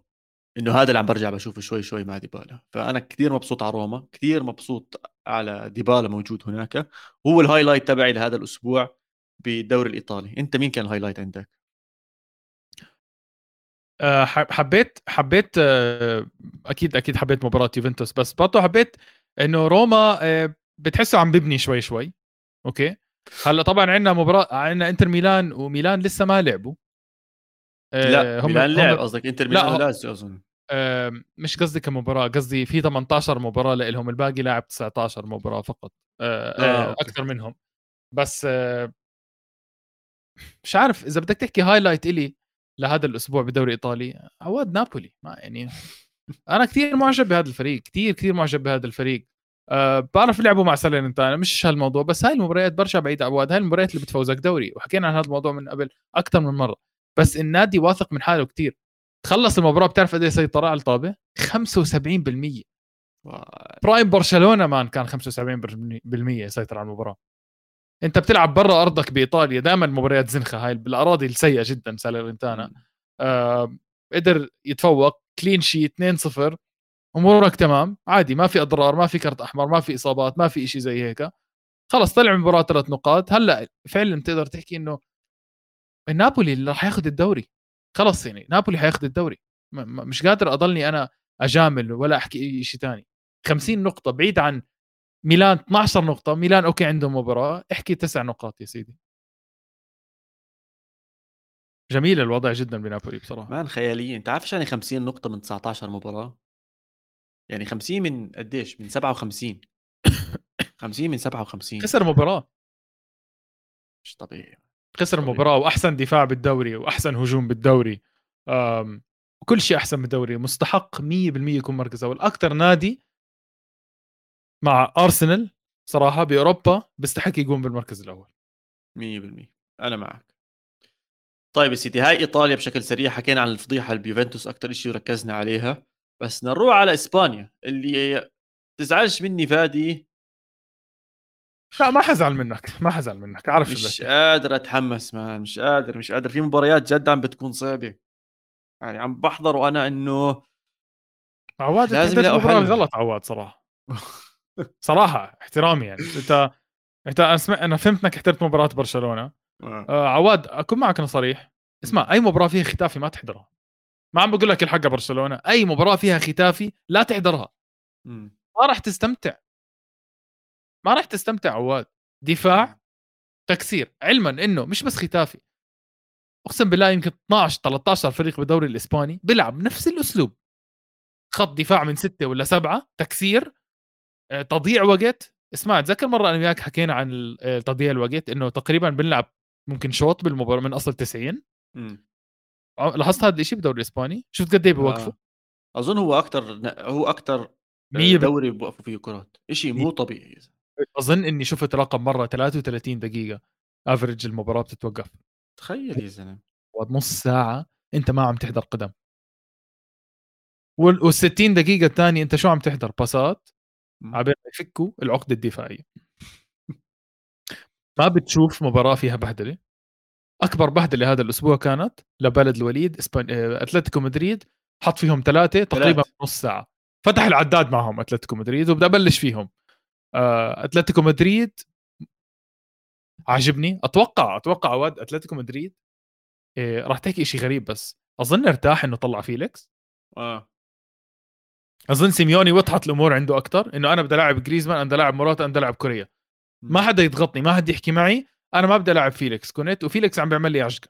إنه هذا اللي عم برجع بشوفه شوي شوي مع ديبالا. فأنا كثير مبسوط على روما كثير مبسوط على ديبالا موجود هناك. هو ال highlight تبعي لهذا الأسبوع بالدوري الإيطالي. أنت مين كان ال highlight عندك؟ آه، حبيت حبيت آه، أكيد أكيد حبيت مباراة يوفنتوس. بس برضه حبيت إنه روما آه، بتحسه عم ببني شوي شوي. okay؟ هلأ طبعا عندنا مباراة عندنا إنتر ميلان وميلان لسه ما لعبوا. لا هم- ميلان لعب قصدك إنتر لا، ميلان لازم أظن. آه، مش قصدي كمباراة قصدي في 18 مباراة لهم الباقي لاعب 19 مباراة فقط. آه، آه، آه،. أكثر منهم. بس آه، مش عارف إذا بدك تحكي highlight إلي لهذا الأسبوع بالدوري الايطالي عواد نابولي ما يعني أنا كثير معجب بهذا الفريق كثير كثير معجب بهذا الفريق. أه بعرف لعبوا مع سالرنتانا مش هالموضوع بس هاي المباريات برجع بعيد عواد هاي المباريات اللي بتفوزك دوري وحكينا عن هذا الموضوع من قبل أكثر من مرة. بس النادي واثق من حاله كثير تخلص المباراة بتعرف قد إيه سيطر على الطابه 75% و- prime برشلونة man كان 75% يسيطر على المباراة. أنت بتلعب برا أرضك بإيطاليا دائما مباريات زنخة هاي بالأراضي السيئة جدا ساليرنيتانا آه قدر يتفوق clean sheet 2-0 أمورك تمام عادي ما في أضرار ما في كرت أحمر ما في إصابات ما في شيء زي هيك. خلص طلع من المباراه ثلاث نقاط. هلأ فعلا تقدر تحكي إنه نابولي اللي راح ياخذ الدوري. خلص يعني نابولي حياخذ الدوري. مش قادر أضلني أنا أجامل ولا أحكي أي شيء ثاني 50 نقطة بعيد عن ميلان 12 نقطة ميلان أوكي عندهم مباراة. احكي تسع نقاط يا سيدي. جميل الوضع جدا بنابولي بصراحة. مان خياليه أنت عارف يعني 50 نقطة من 19 مباراة؟ يعني 50 من قديش؟ من 57 50 من 57 خسر مباراة. مش طبيعي. خسر. مباراة وأحسن دفاع بالدوري وأحسن هجوم بالدوري. كل شيء أحسن بالدوري. مستحق 100% يكون مركز أول. أكثر نادي مع أرسنال صراحة بأوروبا بيستحق يكون بالمركز الأول. 100% أنا معك. طيب يا سيدي هاي إيطاليا بشكل سريع. حكينا عن الفضيحة البيوفنتوس أكثر شيء وركزنا عليها. بس نروح على إسبانيا اللي تزعلش مني فادي لا ما حزعل منك ما حزعل منك عارف مش. قادر أتحمس مان مش قادر مش قادر. في مباريات جد عم بتكون صعبة. يعني عم بحضر وأنا إنه عواد لازم حل. غلط عواد صراحة؟ صراحة احترامي يعني. أنت أنت أنا سمع... أنا فهمت إنك احترت مباراة برشلونة. آه. عواد أكون معك أنا صريح. اسمع أي مباراة فيها ختافي ما تحضرها. ما عم بقول لك الحق برشلونة. أي مباراة فيها ختافي لا تحضرها. ما راح تستمتع. ما راح تستمتع. عواد دفاع تكسير. علما إنه مش بس ختافي. أقسم بالله يمكن 12 13 فريق بالدوري الإسباني بيلعب نفس الأسلوب. خط دفاع من ستة ولا سبعة تكسير آه، تضييع وقت. اسمع تذكر مرة أنا وياك حكينا عن آه، تضييع الوقت إنه تقريبا بنلعب ممكن شوط بالمباراة من أصل 90 مم. ع- لاحظت هذا الشيء بالدوري الإسباني؟ شفت قد إيه بيوقفوا؟ آه. أظن هو أكثر هو أكثر 100 دوري بوقفوا فيه كرات. شيء مو طبيعي. أظن إني شفت رقم مرة 33 دقيقة. افرج المباراة بتتوقف. تخيل يا زلمة. نص ساعة أنت ما عم تحضر قدم. وال 60 دقيقة الثانية أنت شو عم تحضر؟ باسات. عبين يفكوا؟ العقدة الدفاعية. ما بتشوف مباراة فيها بهدلة. أكبر بهدلة هذا الأسبوع كانت لبلد الوليد إسبان... آه، أتلتيكو مدريد حط فيهم ثلاثة تقريبا ثلاث. نص ساعة. فتح العداد معهم أتلتيكو مدريد وبدي أبلش فيهم. أتلتيكو مدريد. عاجبني. أتوقع أتوقع عواد أتلتيكو مدريد إيه راح تحكي شيء غريب بس أظن ارتاح إنه طلع فيليكس. آه. أظن سيميوني وضحت الأمور عنده أكثر إنه أنا بدي ألعب جريزمان أنا بدي ألعب موراتا أنا بدي ألعب كوريا. ما حدا يضغطني ما حدا يحكي معي أنا ما بدي ألعب فيليكس. كونيا وفيليكس عم بيعمل لي عجقة.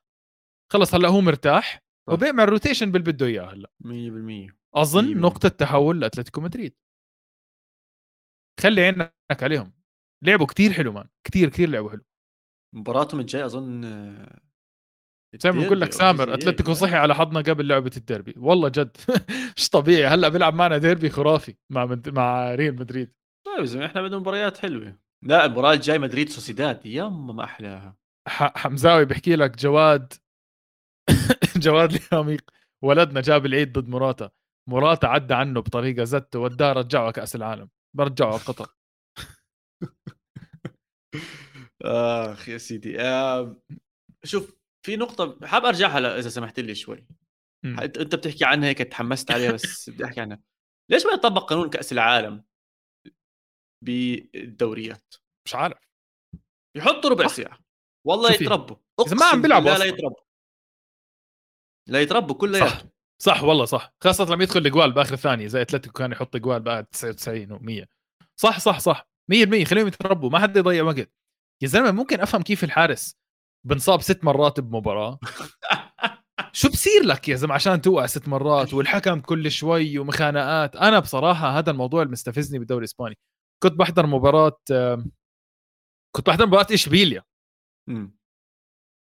خلص هلأ هو مرتاح. وبيعمل rotation باللي بده إياه هلأ. 100% أظن 100%. نقطة تحول لأتلتيكو مدريد. خلي عينك عليهم. لعبوا كتير حلو man. كتير كتير لعبوا حلو. مباراتهم الجاية أظن زي ما بقول لك سامر زي أتلتيكو. صحي على حظنا قبل لعبة الديربي. والله جد. [laughs] مش طبيعي. هلأ بيلعب معنا ديربي خرافي مع مد... مع ريال مدريد. طيب يا زلمة إحنا بدنا مباريات حلوة. لا المباراة الجاي مدريد سوسيداد. يما ما احلاها ح... حمزاوي بيحكي لك جواد. [laughs] جواد الياميق ولدنا جاب العيد ضد مراتا. مراتا عدى عنه بطريقة زت وداه رجعه كأس العالم. برجعه على قطر [laughs] آخ يا سيدي آه شوف في نقطة حاب أرجعها إذا سمحت لي شوي. أنت بتحكي عنها هيك تحمست عليها بس [laughs] بدي أحكي عنها. ليش ما يطبق قانون كأس العالم بالدوريات؟ مش عارف. يحطوا ربع. ساعة. والله. يتربوا. إذا ما عم بيلعبوا لا أصلاً. يتربوا. لا يتربوا كلياتهم صح والله صح. خاصة لما يدخل الجوال بآخر ثانية زي أتلتيكو كان يحط جوال بعد 99 و100 صح صح صح. 100% خليهم يتربوا. ما حدا يضيع وقت. يا زلمة ممكن أفهم كيف الحارس بنصاب ست مرات بمباراة؟ شو بصير لك يا زلمة عشان توقع ست مرات؟ والحكم كل شوي ومخانقات. أنا بصراحة هذا الموضوع اللي مستفزني بالدوري الإسباني. كنت بحضر مباراة كنت بحضر مباراة إشبيليا.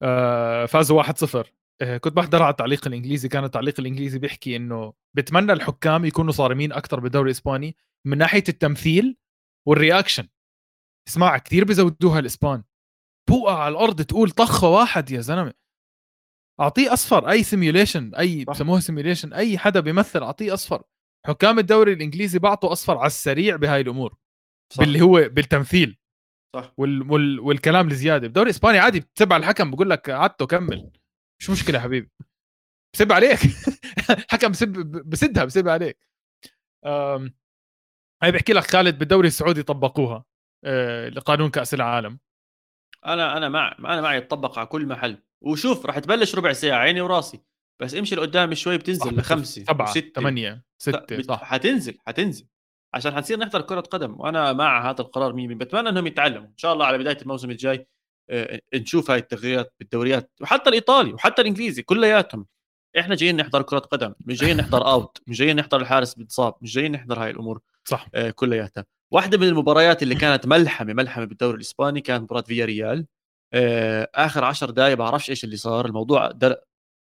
آه، فازوا 1-0 آه، كنت بحضر على التعليق الإنجليزي كان التعليق الإنجليزي بيحكي إنه بتمنى الحكام يكونوا صارمين أكثر بالدوري الإسباني من ناحية التمثيل والرياكشن. اسمع كثير بزودوها الإسبان. بوقع على الأرض تقول طخه واحد يا زلمة. أعطيه أصفر أي simulation أي. بسموها simulation أي حدا بيمثل أعطيه أصفر. حكام الدوري الإنجليزي بعطوا أصفر على السريع بهاي الأمور صح. باللي هو بالتمثيل. صح. وال... وال... والكلام الزيادة. بالدوري الإسباني عادي بتسب على الحكم بقول لك عدته كمل. مش مشكلة حبيبي. بسب عليك. [laughs] حكم بسب بسدها بسب عليك. أم... هاي بحكي لك خالد بالدوري السعودي طبقوها أه... لقانون كأس العالم. أنا أنا مع أنا معي يتطبق على كل محل. وشوف راح تبلش ربع ساعة عيني وراسي. بس امشي لقدام شوي بتنزل وستة. ثمانية ستة بت- صح. حتنزل حتنزل. عشان حنصير نحضر كرة قدم وأنا مع هذا القرار 100% بتمنى إنهم يتعلموا. إن شاء الله على بداية الموسم الجاي نشوف هاي التغييرات بالدوريات وحتى الإيطالي وحتى الإنجليزي كلياتهم. إحنا جايين نحضر كرة قدم مش جايين نحضر اوت مش جايين نحضر الحارس بيتصاب مش جايين نحضر هاي الأمور صح. آه، كلياتها. واحدة من المباريات اللي كانت ملحمة ملحمة بالدوري الإسباني كانت مباراة فياريال آه، آخر 10 دقائق بعرفش إيش اللي صار الموضوع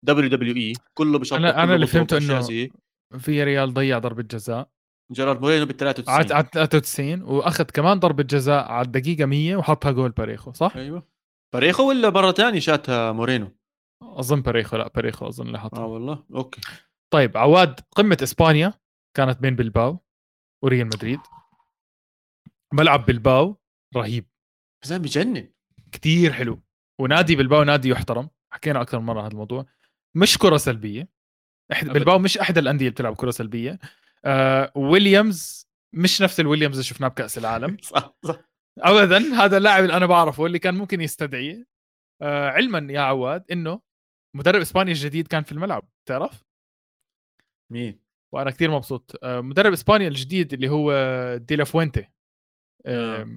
WWE كله بشرط أنا- أنا اللي فهمته إنه إنه فياريال ضيع ضربة جزاء. جيرارد مورينو بال على 93 على 93 وأخذ كمان ضربة جزاء على الدقيقة 100 وحطها جول باريخو صح؟ أيوه. باريخو ولا مرة ثانية شاتها مورينو؟ أظن باريخو لا باريخو أظن اللي حطها. آه والله okay. طيب عواد قمة إسبانيا كانت بين بلباو وريال مدريد. ملعب بلباو رهيب. زلمه بجنن. كتير حلو. ونادي بلباو نادي يحترم. حكينا أكثر مرة هذا الموضوع. مش كرة سلبية. احد. بلباو مش أحد الأندية اللي بتلعب كرة سلبية. آه ويليامز مش نفس الويليامز اللي شفناه بكأس العالم. [laughs] صح صح. ابدا هذا اللاعب اللي أنا بعرفه اللي كان ممكن يستدعيه آه علما يا عواد إنه مدرب اسبانيا الجديد كان في الملعب تعرف؟ مين؟ وأنا كثير مبسوط. آه، مدرب اسبانيا الجديد اللي هو ديلا فوينتي آه.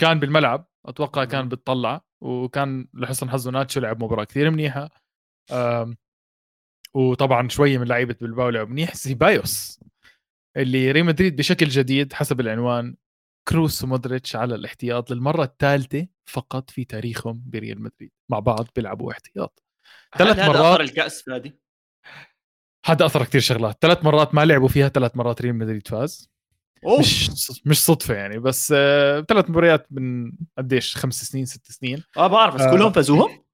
كان بالملعب أتوقع كان. بتطلع وكان لحسن حظه ناتشو لعب مباراة كثير منيحة. وطبعا شوية من لعيبة بلباو لعب منيح. [laughs] سيبايوس اللي ريال مدريد بشكل جديد حسب العنوان كروس ومودريتش على الاحتياط للمرة الثالثة فقط في تاريخهم بريال مدريد. مع بعض بيلعبوا احتياط. ثلاث هل هذا مرات- أثر الكأس فادي هذا أثر كثير شغلات. ثلاث مرات ما لعبوا فيها ثلاث مرات ريال مدريد فاز. أوه! مش مش صدفة يعني بس آه، ثلاث مباريات من قديش؟ خمس سنين ست سنين. آه بعرف بس آه. كلهم فازوهم؟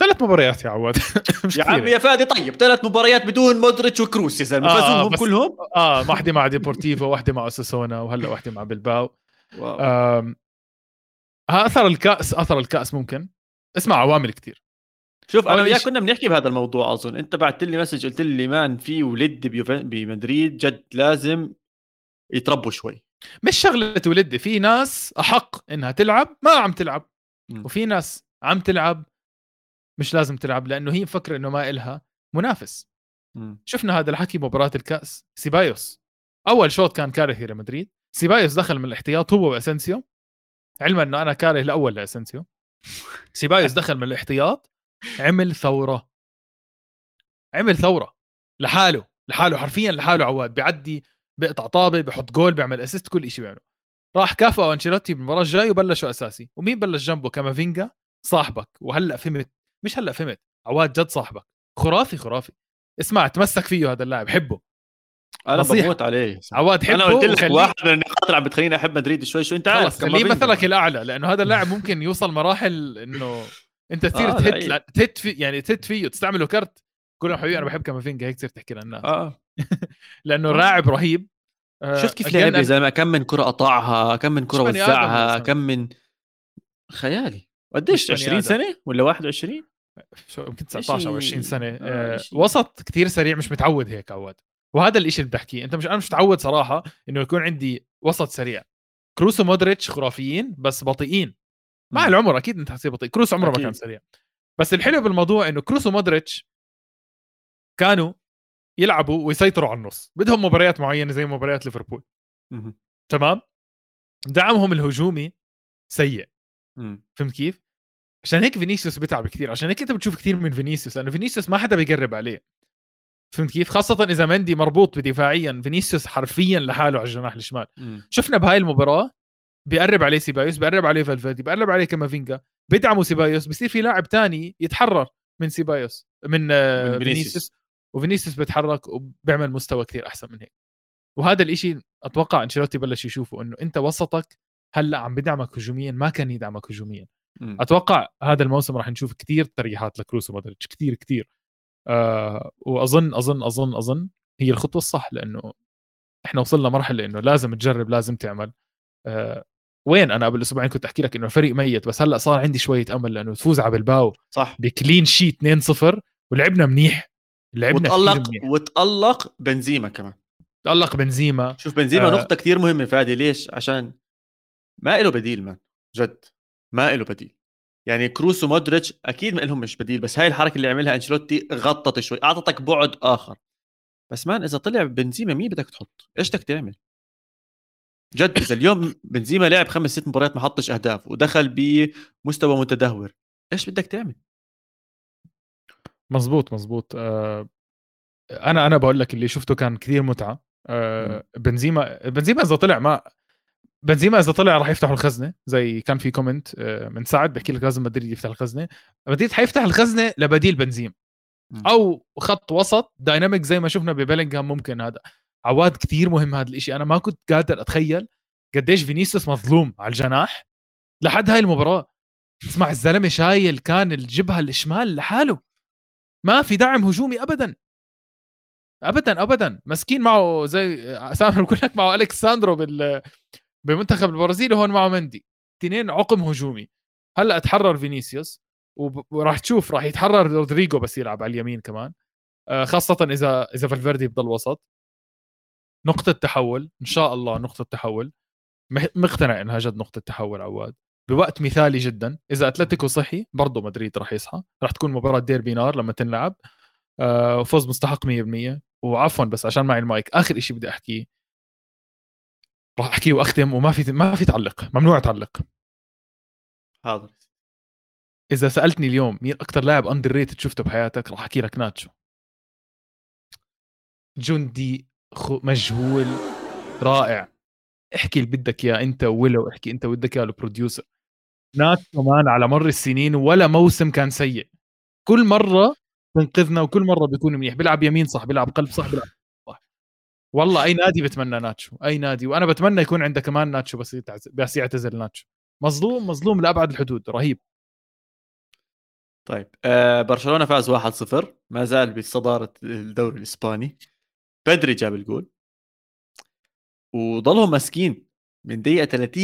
ثلاث مباريات يا عواد. [laughs] يا كثير. يا فادي طيب ثلاث مباريات بدون مودريتش وكروس يا زلمه آه، فازوهم كلهم؟ آه واحدة مع ديبورتيفو واحدة مع أوساسونا وهلا واحدة مع بلباو. ها أثر الكأس أثر الكأس ممكن. اسمع عوامل كثير شوف أنا وياك كنا بنحكي بهذا الموضوع أظن. أنت بعثت لي message قلت لي man في ولد بمدريد جد لازم يتربوا شوي. مش شغلة ولدي في ناس أحق إنها تلعب ما عم تلعب. مم. وفي ناس عم تلعب مش لازم تلعب لأنه هي مفكره إنه ما إلها منافس. مم. شفنا هذا الحكي مباراة الكأس سيبايوس. أول شوط كان كارثي لمدريد سيبايوس دخل من الاحتياط هو واسنسيو علما إنه أنا كاره الأول لاسنسيو سيبايوس دخل من الاحتياط عمل ثورة. عمل ثورة لحاله لحاله حرفيا لحاله عواد. بيعدي بيقطع طابة بحط جول بيعمل assist كل شيء بيعمله. راح كافئه أنشيلوتي بالمباراة الجاي وبلشوا أساسي. ومين بلش جنبه؟ كامافينجا صاحبك. وهلأ فهمت مش هلا فهمت. عواد جد صاحبك. خرافي خرافي. اسمع تمسك فيه هذا اللاعب. حبه. أنا نصيحة. بموت عليه. عواد حبه أنا قلت لك وخليه- واحد من النقاط اللي عم بتخليني أحب مدريد شوي. شوي أنت عارف؟ خلص خليه. مثلك الأعلى لأنه هذا اللاعب [laughs] ممكن يوصل مراحل إنه أنت تصير آه، تهت لعيب. تهت في يعني تهت فيه تستعمله كرت. له حبيبي أنا بحب كافينجا هيك تصير تحكي للناس. آه [laughs] لأنه آه. لاعب رهيب. آه، شفت كيف لعب يا زلمة؟ كم من كرة قطعها كم من كرة وزعها. كم من خيالي. قديش مش بني 20 آدم. سنة ولا 21 شو يمكن 19 أو 20 سنة. آه، آه،. وسط كثير سريع مش متعود هيك عواد وهذا الشيء اللي بحكيه أنت مش أنا مش متعود صراحة إنه يكون عندي وسط سريع. كروس ومودريتش خرافيين بس بطيئين. مع. العمر أكيد أنت حتصير بطيء. كروس عمره ما. كان سريع. بس الحلو بالموضوع إنه كروس ومودريتش كانوا يلعبوا ويسيطروا على النص. بدهم مباريات معينة زي مباريات ليفربول. تمام؟ دعمهم الهجومي سيء. مم. فهمت كيف؟ عشان هيك فينيسيوس بتعب كثير عشان هيك انت بتشوف كثير من فينيسيوس لأنه فينيسيوس ما حدا بيقرب عليه فهمت كيف؟ خاصة إذا مندي مربوط بدفاعيا فينيسيوس حرفيا لحاله على الجناح الشمال، مم. شفنا بهاي المباراة بيقرب عليه سيبايوس، بيقرب عليه فالفيردي، بيقرب عليه كامافينجا، بيدعموا سيبايوس، بصير في لاعب تاني يتحرر من سيبايوس من, آه، من فينيسيوس فينيسيوس. وفينيسيوس بيتحرك وبيعمل مستوى كثير أحسن من هيك. وهذا الإشي أتوقع أنشيلوتي بلش يشوفه إنه أنت وسطك هلأ عم بدعمك هجوميا ما كان يدعمك هجوميا. أتوقع هذا الموسم راح نشوف كثير تريحات لكروس ومودريتش كثير كثير آه وأظن أظن أظن أظن هي الخطوة الصح لأنه إحنا وصلنا مرحلة إنه لازم تجرب لازم تعمل. آه وين؟ أنا قبل أسبوعين كنت أحكي لك إنه الفريق ميت بس هلأ صار عندي شوية أمل لأنه تفوز على بالباو صح. بكلين شيت 2-0 ولعبنا منيح. لعبنا وتألق منيح. وتألق بنزيما كمان. تألق بنزيما. شوف بنزيما آه. نقطة كثير مهمة فادي ليش؟ عشان ما له بديل مان جد. ما له بديل. يعني كروس ومودريتش أكيد ما لهم مش بديل بس هاي الحركة اللي عملها أنشيلوتي غطت شوي أعطتك بعد آخر. بس مان إذا طلع بنزيما مين بدك تحط؟ إيش بدك تعمل؟ جد إذا اليوم بنزيما لعب خمس ست مباريات ما حطش أهداف ودخل بمستوى متدهور إيش بدك تعمل؟ مزبوط مزبوط. آه أنا أنا بقول لك اللي شفته كان كثير متعة. آه بنزيما بنزيما إذا طلع ما بنزيما إذا طلع راح يفتحوا الخزنة زي كان في comment آه من سعد بحكي لك لازم مدريد يفتح الخزنة. مدريد حيفتح الخزنة لبديل بنزيما. أو خط وسط dynamic زي ما شفنا ببلينغهام ممكن هذا. عواد كثير مهم هذا الإشي. أنا ما كنت قادر أتخيل قديش فينيسيوس مظلوم على الجناح لحد هاي المباراة. اسمع الزلمة شايل كان الجبهة الشمال لحاله. ما في دعم هجومي ابدا. ابدا ابدا. مسكين معه زي سامر بقول لك معه ألكساندرو بال بمنتخب البرازيل وهون معه مندي. اثنين عقم هجومي. هلأ تحرر فينيسيوس وراح تشوف راح يتحرر رودريجو بس يلعب على اليمين كمان. آه، خاصة إذا إذا فالفيردي بضل وسط. نقطة تحول إن شاء الله نقطة تحول مقتنع إنها جد نقطة تحول عواد. بوقت مثالي جدا. إذا أتلتيكو صحي برضه مدريد راح يصحى. راح تكون مباراة ديربي نار لما تنلعب. آه، فوز مستحق 100% وعفوا بس عشان معي المايك. آخر إشي بدي أحكيه. راح أحكيه وأختم وما في ما في تعلق ممنوع تعلق. حاضر. إذا سألتني اليوم مين أكثر لاعب أندر ريتد شفته بحياتك راح أحكي لك ناتشو. جندي خو مجهول رائع. احكي اللي بدك إياه أنت ولو احكي أنت بدك إياه البروديوسر ناتشو كمان على مر السنين ولا موسم كان سيء. كل مرة بنقذنا وكل مرة بيكون منيح. بيلعب يمين صح بيلعب قلب صح بيلعب والله أي نادي بتمنى ناتشو أي نادي. وأنا بتمنى يكون عنده كمان ناتشو بس. بس يعتزل ناتشو. مظلوم مظلوم لأبعد الحدود رهيب. طيب آه برشلونة فاز 1-0 ما زال بصداره الدوري الإسباني. بدري جاب الجول. وضلهم ماسكين من دقيقة 30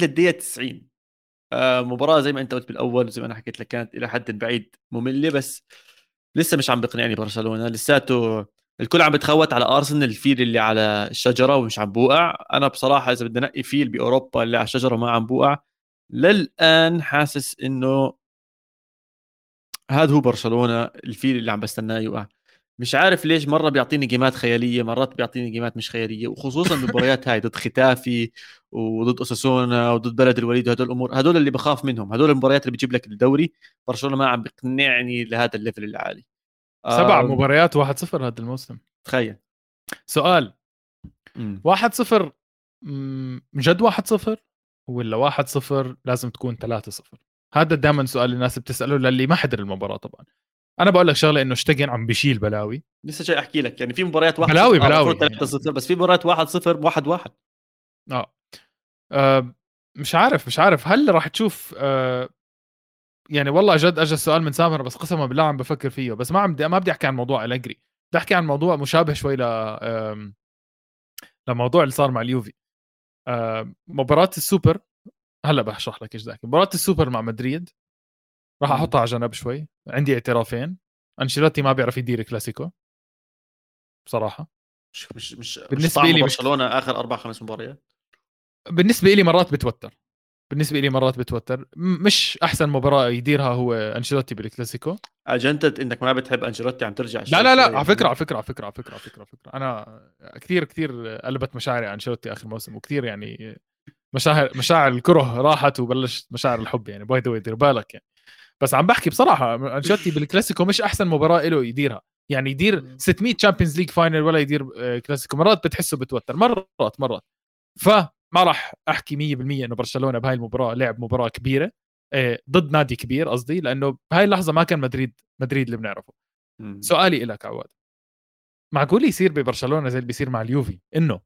للدقيقة 90 آه مباراة زي ما أنت قلت بالأول زي ما أنا حكيت لك كانت إلى حد بعيد مملة بس لسه مش عم بقنعني برشلونة. لساته الكل عم بتخوت على أرسنال الفيل اللي على الشجرة ومش عم بوقع. أنا بصراحة إذا بدي انقي فيل بأوروبا اللي على الشجرة وما عم بوقع للآن حاسس إنه هذا هو برشلونة الفيل اللي عم بستناه يوقع. مش عارف ليش مرة بيعطيني جيمات خيالية مرات بيعطيني جيمات مش خيالية وخصوصا المباريات هاي ضد ختافي وضد أوساسونا وضد بلد الوليد وهدول الأمور. هدول اللي بخاف منهم هدول المباريات اللي بتجيب لك الدوري برشلونة ما عم بيقنعني لهذا ال level العالي. سبع مباريات 1-0 هذا الموسم. تخيل. سؤال. مم. 1-0 مم، جد 1-0 ولا 1-0 لازم تكون 3-0 هذا دائما سؤال الناس بتسأله للي ما حضر المباراة طبعا. أنا بقول لك شغلة إنه اشتقن عم بشيل بلاوي. لسه جاي أحكي لك يعني في مباريات 1 بلاوي- بلاوي. 3 0 بس في مباريات 1 0 1 1 آه. آه، مش عارف مش عارف. هل راح تشوف آه، يعني والله جد اجى السؤال من سامر بس قسما بالله عم بفكر فيه بس ما عم بدي ما بدي أحكي عن موضوع الجري بدي أحكي عن موضوع مشابه شوي ل لموضوع اللي صار مع اليوفي. مباراة السوبر هلأ بشرح لك إيش ذاك. مباراة السوبر مع مدريد راح. أحطها على جنب شوي. عندي اعترافين. أنشيلوتي ما بيعرف يدير كلاسيكو بصراحة. مش مش مش لي برشلونة آخر أربع خمس مباريات. بالنسبة لي مرات بتوتر. بالنسبة لي مرات بتوتر. مش أحسن مباراة يديرها هو أنشيلوتي بالكلاسيكو. أجندة إنك ما بتحب أنشيلوتي عم ترجع لا لا لا على فكرة. على فكرة على فكرة على فكرة على فكرة على فكرة. أنا كثير كثير قلبت مشاعري عن أنشيلوتي آخر موسم وكثير يعني مشاعر مشاعر الكره راحت وبلشت مشاعر الحب يعني. by the دير بالك يعني. بس عم بحكي بصراحة أنشيلوتي [laughs] بالكلاسيكو مش أحسن مباراة له يديرها. يعني يدير 600 Champions League final ولا يدير آه، كلاسيكو. مرات بتحسه بتوتر. مرات مرات. فما راح أحكي 100% إنه برشلونة بهاي المباراة لعب مباراة كبيرة. آه، ضد نادي كبير قصدي لأنه بهاي اللحظة ما كان مدريد مدريد اللي بنعرفه. مم. سؤالي لك عواد. معقول يصير ببرشلونة زي اللي بيصير مع اليوفي؟ إنه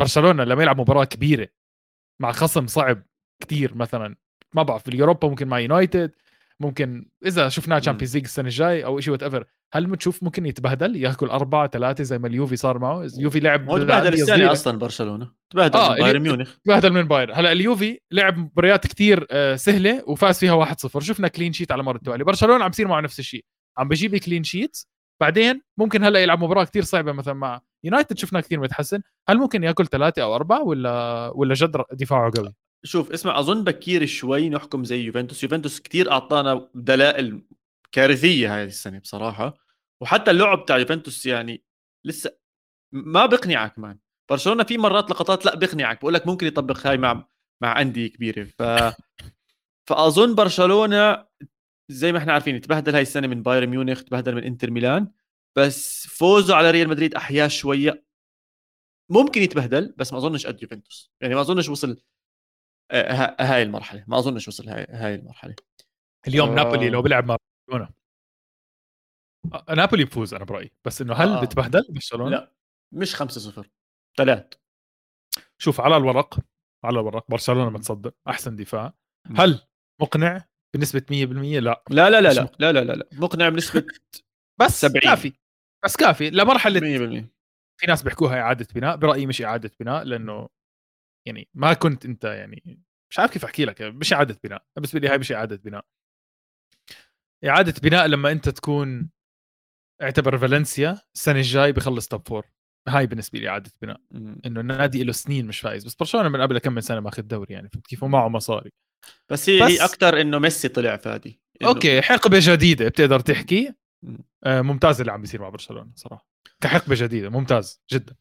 برشلونة لما يلعب مباراة كبيرة مع خصم صعب كتير مثلا ما بعرف في اليوروبا ممكن مع يونايتد ممكن إذا شفناه Champions League السنة الجاي أو شيء whatever هل بتشوف ممكن يتبهدل؟ يأكل أربعة ثلاثة زي ما اليوفي صار معه؟ اليوفي لعب هو تبهدل السنة. أصلا برشلونة. تبهدل آه، من بايرن ميونخ. تبهدل من بايرن. هلأ اليوفي لعب مباريات كتير آه، سهلة وفاز فيها 1-0 شفنا clean sheet على مر التوالي. برشلونة عم بيصير معه نفس الشيء. عم بيجيب لي clean sheet بعدين ممكن هلأ يلعب مباراة كتير صعبة مثلا مع يونايتد شفنا كثير متحسن. هل ممكن يأكل ثلاثة أو أربعة ولا ولا جد دفاعه قوي؟ شوف اسمع أظن بكير شوي نحكم زي يوفنتوس. يوفنتوس كتير أعطانا دلائل كارثية هاي السنة بصراحة. وحتى اللعب تاع يوفنتوس يعني لسه ما بقنعك man. برشلونة في مرات لقطات لا بقنعك بقول لك ممكن يطبق هاي مع مع أندية كبيرة. ف فأظن برشلونة زي ما إحنا عارفين تبهدل هاي السنة من بايرن ميونخ تبهدل من إنتر ميلان. بس فوزه على ريال مدريد احياه شوية. ممكن يتبهدل بس ما أظنش قد يوفنتوس. يعني ما أظنش وصل هاي المرحلة ما أظنش وصل هاي هاي المرحلة. اليوم آه. نابولي لو بيلعب مع برشلونة. آه، نابولي بفوز أنا برأيي بس إنه هل آه. بتبهدل برشلونة؟ لا مش 5 0 ثلاث شوف على الورق على الورق برشلونة متصدر أحسن دفاع. هل مقنع بنسبة 100% لا. لا لا لا لا لا لا, لا. مقنع بنسبة [laughs] بس 70. كافي بس كافي لمرحلة 100% في ناس بيحكوها إعادة بناء برأيي مش إعادة بناء لأنه يعني ما كنت أنت يعني مش عارف كيف أحكي لك مش إعادة بناء بالنسبة لي هاي مش إعادة بناء. إعادة بناء لما أنت تكون اعتبر فالنسيا السنة الجاي بخلص top four هاي بالنسبة لي إعادة بناء. إنه النادي له سنين مش فايز. بس برشلونة من قبل كم من سنة ماخذ دوري يعني فهمت كيف؟ ومعه مصاري. بس هي بس- هي أكثر إنه ميسي طلع فادي. إنه- okay حقبة جديدة بتقدر تحكي. آه ممتاز اللي عم بيصير مع برشلونة صراحة. كحقبة جديدة ممتاز جدا.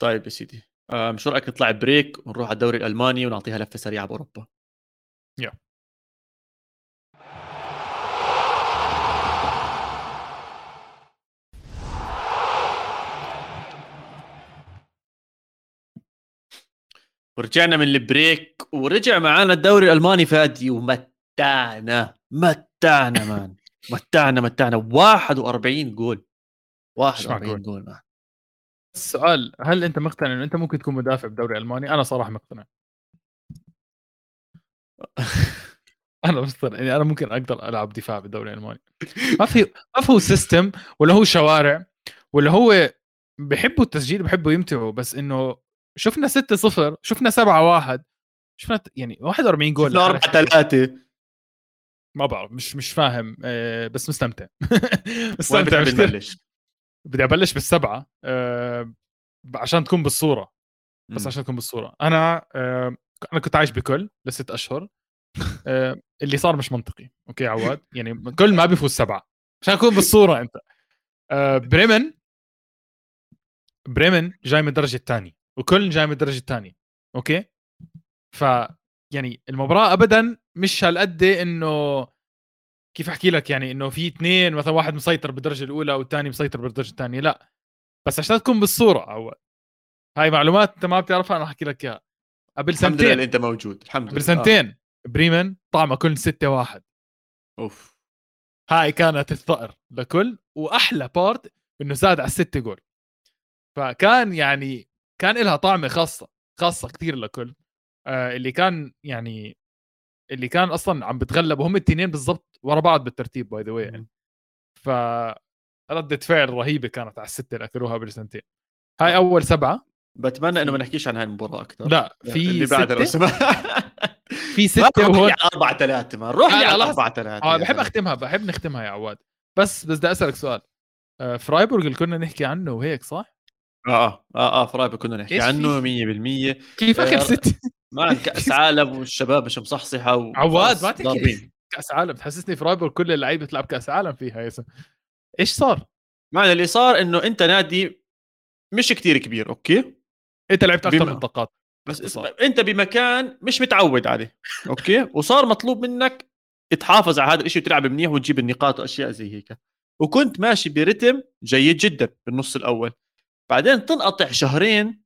طيب يا سيدي. شو رايك نطلع break ونروح على الدوري الألماني ونعطيها لفة سريعة باوروبا يا. ورجعنا من ال break ورجع معنا الدوري الألماني فادي ومتعنا متعنا man. متعنا متعنا. 41 جول. 41 معقول. goal man. السؤال هل أنت مقتنع انه أنت ممكن تكون مدافع بدوري ألماني؟ أنا صراحة مقتنع [laughs] أنا مقتنع يعني أنا ممكن أقدر ألعب دفاع بالدوري الالماني ما في ما في هو system ولا هو شوارع ولا هو بحبوا التسجيل بحبوا يمتعوا بس إنه شفنا 6 0 شفنا 7 1 شفنا يعني 41 جول شفنا 4 لحالك. 3 ما بعرف مش مش فاهم آه، بس مستمتع [laughs] مستمتع بتحب مش كتير. نبلش؟ بدي أبلش بالسبعة آه، عشان تكون بالصورة بس. عشان تكون بالصورة. أنا آه، أنا كنت عايش بكولن لست أشهر آه، اللي صار مش منطقي. okay عواد؟ يعني كولن ما بيفوز سبعة. عشان أكون بالصورة أنت. آه بريمن بريمن جاي من الدرجة الثانية وكولن جاي من الدرجة الثانية. okay؟ ف يعني المباراة ابدا مش هالقد إنه كيف أحكي لك؟ يعني إنه في اثنين مثلا واحد مسيطر بالدرجة الأولى والثاني مسيطر بالدرجة الثانية. لا. بس عشان تكون بالصورة أول. هاي معلومات أنت ما بتعرفها أنا أحكي لك إياها. قبل الحمد لله سنتين. أنت موجود. الحمد لله. قبل سنتين آه. بريمن طعمى كولن ستة واحد. أوف. هاي كانت الثأر لكولن وأحلى part إنه زاد على الستة جول فكان يعني كان لها طعمة خاصة خاصة كثير لكولن. آه اللي كان يعني اللي كان أصلا عم بتغلب وهم التنين بالضبط ورا بعض بالترتيب by the way يعني. ف ردة فعل رهيبة كانت على الستة اللي اكلوها بالسنتين. هاي أول سبعة. بتمنى إنه ما نحكيش عن هاي المباراة أكثر لا في اللي بعد لو ستة [laughs] في ستة وهون. 4 3 ما روح آه، على. 4 3 آه بحب أختمها بحب نختمها يا عواد. بس بس بدي أسألك سؤال. آه، فرايبورغ اللي كنا نحكي عنه وهيك صح؟ آه آه آه آه فرايبورغ كنا نحكي؟ عنه 100% كيف آخر آه، ستة؟ man [laughs] كأس عالم والشباب مش مصحصحة و- عواد، ما تحكي. كاس عالم تحسسني فرايبورغ كل اللعيبة تلعب كاس عالم فيها يا. إيش صار؟ معنى اللي صار إنه أنت نادي مش كتير كبير okay أنت لعبت أكثر بما- من دقات بس. اسمع أنت بمكان مش متعود عليه okay وصار مطلوب منك تحافظ على هذا الشيء وتلعب منيح وتجيب النقاط وأشياء زي هيك وكنت ماشي برتم جيد جدا بالنص الأول بعدين تنقطع شهرين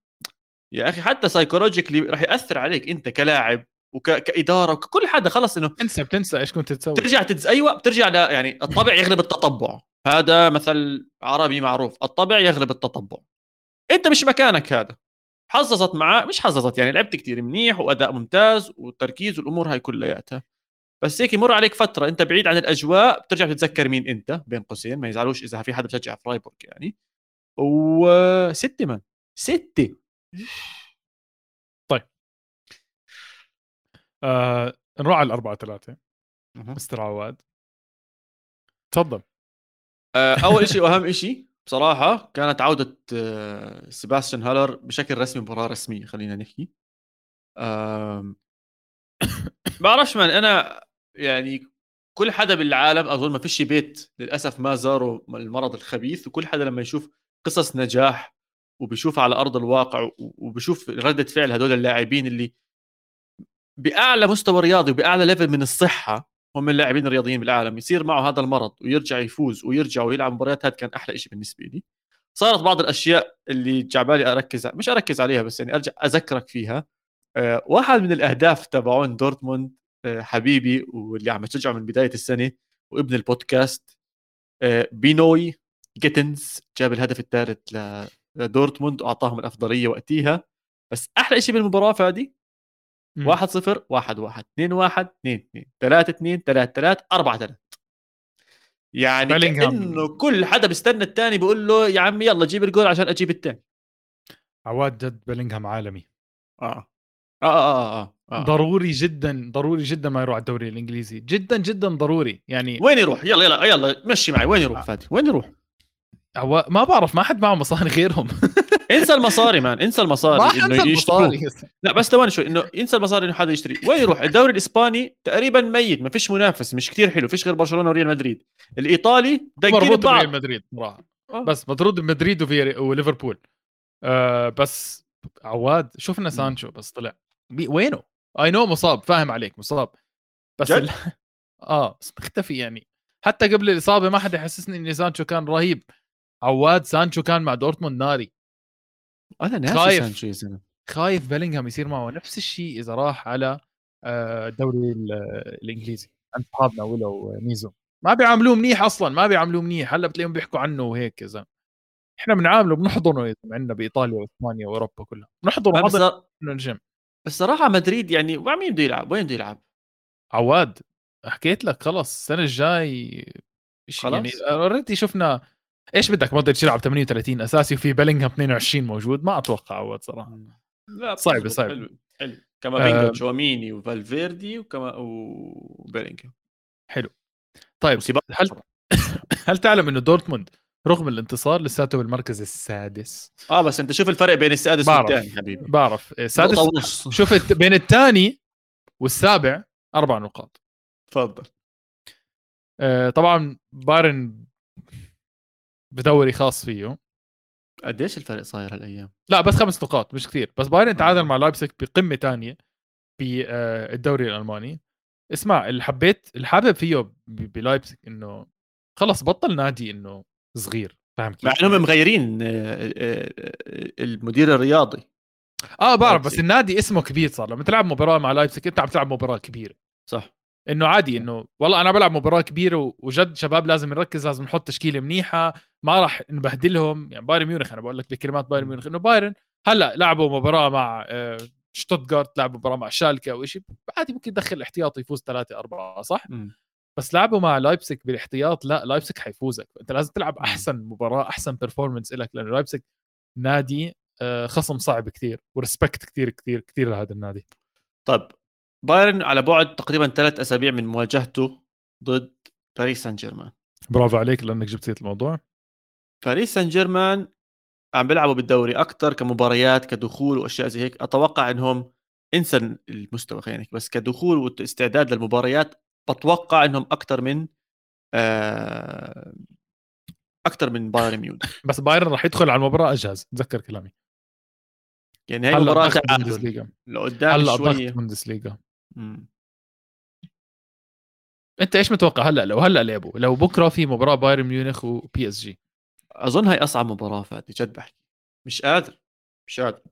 يا أخي حتى psychologically راح يأثر عليك أنت كلاعب وكإدارة وكل حدا خلص إنه انسى بتنسى إيش كنت تسوي ترجع تتز... أيوه بترجع ل... يعني الطبع يغلب التطبع. هذا مثل عربي معروف الطبع يغلب التطبع. أنت مش مكانك هذا. حظظت معاه مش حظظت يعني لعبت كتير منيح وأداء ممتاز والتركيز والأمور هاي كلياتها. بس هيك يمر عليك فترة أنت بعيد عن الأجواء بترجع تتذكر مين أنت بين قوسين. ما يزعلوش إذا في حدا بشجع فرايبورغ يعني. وستة من ستة. آه نروح على الأربعة ثلاثة. مستر عواد. تفضل. آه، أول شيء [laughs] وأهم شيء بصراحة كانت عودة آه، سيباستيان هالر بشكل رسمي مباراه رسمية خلينا نحكي. آم، [coughs] بعرفش من أنا يعني كل حدا بالعالم أظن ما فيش بيت للأسف ما زاره المرض الخبيث وكل حدا لما يشوف قصص نجاح وبيشوف على أرض الواقع و- وبيشوف ردة فعل هدول اللاعبين اللي بأعلى مستوى رياضي وبأعلى ليفل من الصحة هم اللاعبين الرياضيين بالعالم يصير معه هذا المرض ويرجع يفوز ويرجع ويلعب مباريات هذا كان أحلى شيء بالنسبة لي صارت بعض الأشياء اللي جعبالي أركز مش أركز عليها بس يعني أرجع أذكرك فيها آه، واحد من الأهداف تبعون دورتموند آه، حبيبي واللي عم تشجعه من بداية السنة وابن البودكاست آه، بينوي جيتنز جاب الهدف الثالث لدورتموند وأعطاهم الأفضلية وقتيها بس أحلى شيء بالمباراة فادي. 1 0 1 1 2 1 2 2 3 2 3 3 4 3 يعني بيلينغهام. كأنه كل حدا بيستنى الثاني بيقول له يا عمي يلا جيب الجول عشان أجيب الثاني عواد جد بيلينغهام عالمي. آه. آه آه آه, آه. ضروري جدا ضروري جدا ما يروح على الدوري الإنجليزي. جدا جدا ضروري. يعني وين يروح؟ يلا يلا يلا مشي معي. وين يروح فادي؟ وين يروح. ما بعرف ما حد معه مصاري غيرهم. [laughs] انسى المصاري man. انسى ما المصاري حنسى انه المصاري. لا بس ثواني شوي. إنه ينسى المصاري إنه حدا يشتري. وين يروح؟ الدوري الإسباني تقريبا ميت. ما فيش منافس. مش كتير حلو. فيش غير برشلونة وريال مدريد. الإيطالي داقين مربوط ببعض بريال مدريد. صراحة آه. بس مطرود بمدريد وفي وليفربول. آه بس عواد شفنا سانشو بس طلع. وينه؟ I know مصاب. فاهم عليك مصاب. بس؟ ال... [laughs] آه بس مختفي يعني. حتى قبل الإصابة ما حدا يحسسني ان سانشو كان رهيب. عواد سانشو كان مع دورتموند ناري. أنا ناسي خايف. سانشو يا زلمه خايف بيلينغهام يصير معه. نفس الشيء إذا راح على آه، الدوري ال- الإنجليزي. عند اصحابنا ولو ميزو ما بيعاملوه منيح أصلا ما بيعاملوه منيح. هلأ بتلاقيهم بيحكوا عنه وهيك يا زلمة. إحنا بنعامله بنحضنه يا زلمة عندنا بإيطاليا وإسبانيا وأوروبا كلها. بنحضنه بس من الجيم. بس صراحة مدريد يعني مع مين بده يلعب؟ وين بده يلعب؟ عواد حكيت لك خلص السنة الجاي خلاص. يعني already شفنا إيش بدك؟ مودريتش يلعب 38 أساسي وفي بيلينغهام 22 موجود. ما أتوقع عواد صراحة. لا بتزبط. صعبة. حلو حلو. كامافينجا آه. وتشواميني وفالفيردي وكما وبيلينغهام طيب وسيبا- هل [laughs] هل تعلم إنه دورتموند رغم الانتصار لساته بالمركز السادس؟ آه بس أنت شوف الفرق بين السادس بعرف. والثاني حبيبي. بعرف. إيه، سادس نقطة ونص. [laughs] شفت بين الثاني والسابع أربع نقاط. تفضل. آه، طبعا بايرن بدوري خاص فيه قديش الفرق صاير هالايام؟ لا بس خمس نقاط مش كثير بس بايرن تعادل آه. مع لايبسك بقمة تانية بالدوري الألماني اسمع اللي حبيت اللي حابب فيه بلايبسك إنه خلص بطل نادي إنه صغير فاهم كيف؟ مع إنهم مغيرين آه، آه، آه، المدير الرياضي آه بعرف بس. النادي اسمه كبير صار لما تلعب مباراة مع لايبسك أنت عم تلعب مباراة كبيرة صح إنه عادي إنه والله أنا بلعب مباراة كبيرة وجد شباب لازم نركز لازم نحط تشكيلة منيحة ما راح نبهدلهم. يعني بايرن ميونخ أنا بقول لك بكلمات بايرن ميونخ إنه بايرن هلأ لعبوا مباراة مع آه، شتوتغارت لعبوا مباراة مع شالكة أو شيء عادي ممكن يدخل احتياطي يفوز 3 4 صح؟ مم. بس لعبوا مع لايبسك بالاحتياط لا لايبسك حيفوزك. أنت لازم تلعب أحسن مباراة أحسن performance لك لأنه لايبسك نادي آه، خصم صعب كثير و respect كثير كثير كثير لهذا النادي. طيب بايرن على بعد تقريبا ثلاث أسابيع من مواجهته ضد باريس سان جيرمان. برافو عليك لأنك جبت سيره الموضوع. باريس سان جيرمان عم بيلعبوا بالدوري أكثر كمباريات كدخول وأشياء زي هيك. أتوقع إنهم انسى المستوى خلينا نحكي، بس كدخول واستعداد للمباريات بتوقع إنهم أكثر من آه، أكثر من بايرن ميونخ. [laughs] بس بايرن راح يدخل على المباراة اجهز تذكر كلامي. يعني هي هلأ مباراة ضغط تعادل. بوندسليغا. لقدام هلأ ضغط شوي بوندسليغا. مم. انت إيش متوقع هلا؟ لو هلا لعبوا لو بكرة في مباراة بايرن ميونخ و PSG أظن هاي أصعب مباراة فادي جد بحكي. مش قادر مش قادر.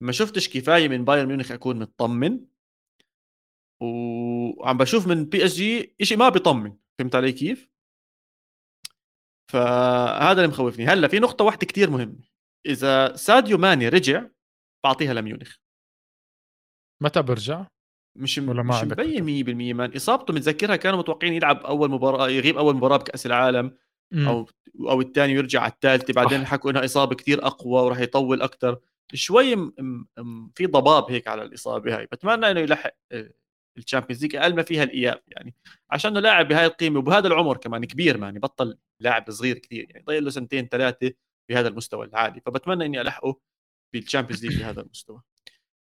ما شفتش كفاية من بايرن ميونخ أكون مطمن. وعم بشوف من PSG شيء ما بيطمن فهمت علي كيف؟ فهذا اللي مخوفني. هلا في نقطة واحدة كتير مهمة. إذا ساديو ماني رجع بعطيها لميونخ. متى برجع؟ مش ولا ما مش مبين 100% man إصابته متذكرها كانوا متوقعين يلعب أول مباراة يغيب أول مباراة بكأس العالم مم. أو أو الثاني ويرجع على الثالثة. بعدين. حكوا إنها إصابة كتير أقوى وراح يطول أكثر شوي م... م... م... في ضباب هيك على الإصابة هاي. بتمنى إنه يلحق ال Champions League أقل ما فيها الإياب يعني. عشان إنه لاعب بهاي القيمة وبهذا العمر كمان كبير man بطل لاعب صغير كثير يعني. ضايل له سنتين ثلاثة بهذا المستوى العالي. فبتمنى إني ألحقه بال Champions League بهذا المستوى.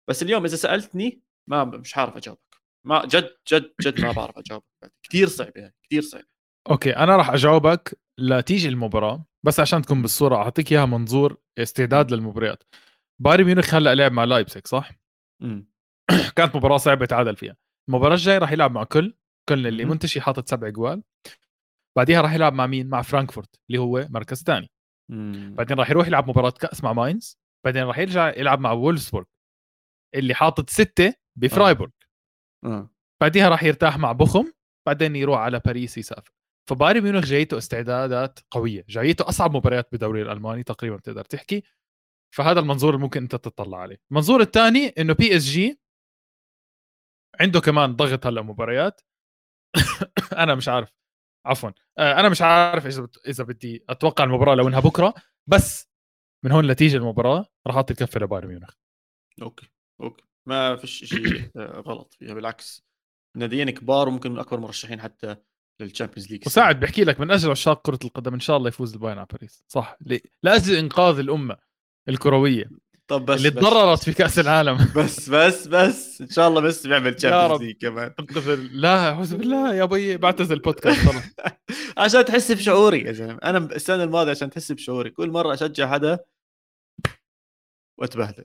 بس اليوم إذا سألتني ما مش عارف أجاوبك. ما جد جد جد ما بعرف أجاوبك. كثير صعبه هاي كثير صعبه okay أنا راح أجاوبك لتيجي المباراة بس عشان تكون بالصورة أعطيك إياها منظور استعداد للمباريات. بايرن ميونخ هلأ لعب مع لايبسك صح؟ امم [clears throat] كانت مباراة صعبة تعادل فيها. المباراة الجاية راح يلعب مع كل كولن اللي. منتشي حاطط سبع جوال. بعديها راح يلعب مع مين؟ مع فرانكفورت اللي هو مركز ثاني. بعدين راح يروح يلعب مباراة كأس مع ماينز. بعدين راح يرجع يلعب مع وولفسبورغ اللي حاطط ستة بفرايبورغ. آه. بعديها راح يرتاح مع بوخم بعدين يروح على باريس يسافر. فبايرن ميونخ جايته استعدادات قوية جايته أصعب مباريات بالدوري الألماني تقريبا بتقدر تحكي. فهذا المنظور اللي ممكن أنت تطلع عليه. المنظور الثاني إنه PSG عنده كمان ضغط هلأ مباريات. [coughs] أنا مش عارف عفوا آه، أنا مش عارف إذا إذا بدي أتوقع المباراة لو إنها بكرة بس من هون لتيجي المباراة راح أعطي الكفة لبايرن ميونخ. أوكي أوكي. ما فيش شيء آه، غلط. فيها بالعكس ناديين كبار وممكن من أكبر مرشحين حتى لل Champions League وساعد بحكي لك من أجل عشاق كرة القدم إن شاء الله يفوز البايرن على باريس. صح. ل- لأجل إنقاذ الأمة الكروية طب بس اللي تضررت في كأس العالم. [laughs] بس بس بس. إن شاء الله بس بيعمل. Champions League كمان. أعتذر- لا أعوذ بالله يا بي بعتزل البودكاست خلص [laughs] عشان تحس بشعوري يا زلمة. أنا السنة الماضية عشان تحس بشعوري. كل مرة أشجع حدا وأتبهدل.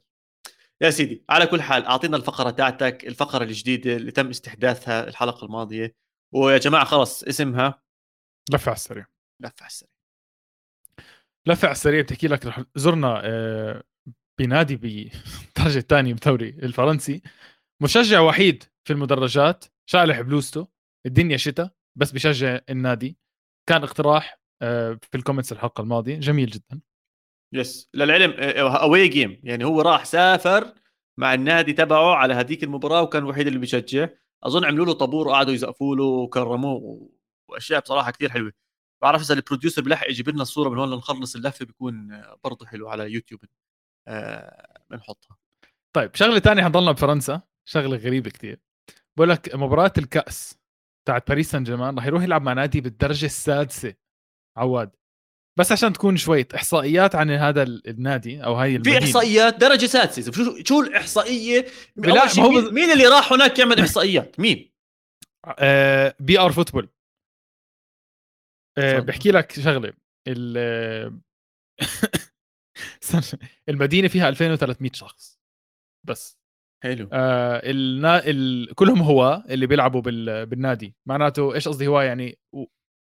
يا سيدي على كل حال أعطينا الفقرة تاعتك الفقرة الجديدة اللي تم استحداثها الحلقة الماضية. ويا جماعة خلص اسمها لفه على السريع. لف على السريع. لفه على السريع بتحكي لك رح زرنا آه، بنادي بالدرجه [laughs] الثانية بالدوري الفرنسي. مشجع وحيد في المدرجات شالح بلوزته الدنيا شتاء بس بشجع النادي. كان اقتراح آه، في ال comments الحلقة الماضية. جميل جدا. yes للعلم away game يعني هو راح سافر مع النادي تبعه على هذيك المباراة وكان الوحيد اللي بيشجع أظن عملوا له طابور وقعدوا يزقفوا له وكرموه وأشياء بصراحة كثير حلوة. بعرف إذا ال producer بلحق يجيب لنا الصورة من هون لنخلص اللفه بيكون برضه حلو على يوتيوب آه بنحطها. طيب شغلة ثانية حنضلنا بفرنسا. شغلة غريبة كتير. بقول لك مباراة الكأس تاعت باريس سان جيرمان راح يروح يلعب مع نادي بالدرجة السادسة. عواد بس عشان تكون شوية إحصائيات عن هذا ال- النادي أو هاي في المدينة. إحصائيات درجة سادسه شو شو الإحصائية؟ لا، هو مين, بز- مين اللي راح هناك يعمل إحصائيات؟ مين؟ آه BR Football. آه. بحكي لك شغلة. ال [laughs] المدينة فيها 2300 شخص. بس. حلو. آه النا... ال... كلهم هواة اللي بيلعبوا بال... بالنادي. معناته إيش قصدي هواة يعني؟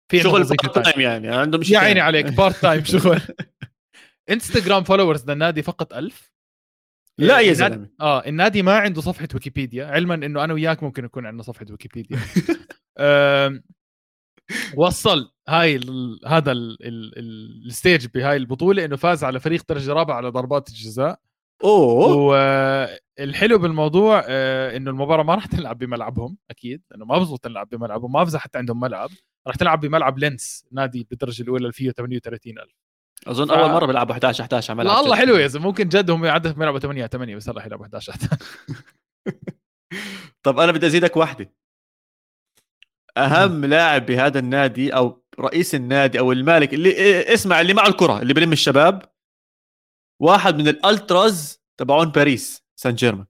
في شغل part time يعني عندهم يا عيني عليك part time شغل انستغرام followers للنادي فقط ألف؟ لا يا زلمة. آه النادي ما عنده صفحة ويكيبيديا علما إنه أنا وياك ممكن يكون عندنا صفحة ويكيبيديا. [laughs] وصل هاي ال هذا ال stage بهاي البطولة إنه فاز على فريق درجة رابعة على ضربات الجزاء. أوه. والحلو بالموضوع آه، إنه المباراة ما راح تلعب بملعبهم أكيد لأنه ما بزبط تلعب بملعبهم ما بزبط حتى عندهم ملعب. راح تلعب بملعب لينس نادي بالدرجة الأولى اللي فيه 38000 أظن ف... أول مرة بيلعبوا 11 11 على ملعب لا الله حلو يا زلمة ممكن جد هم عدد بيلعبوا 8 8 بس هلا يلعبوا 11 [laughs] طب أنا بدي أزيدك واحدة. أهم لاعب بهذا النادي أو رئيس النادي أو المالك اللي إيه، اسمع اللي معه الكرة اللي بلم الشباب واحد من ال ultras تبعون باريس سان جيرمان.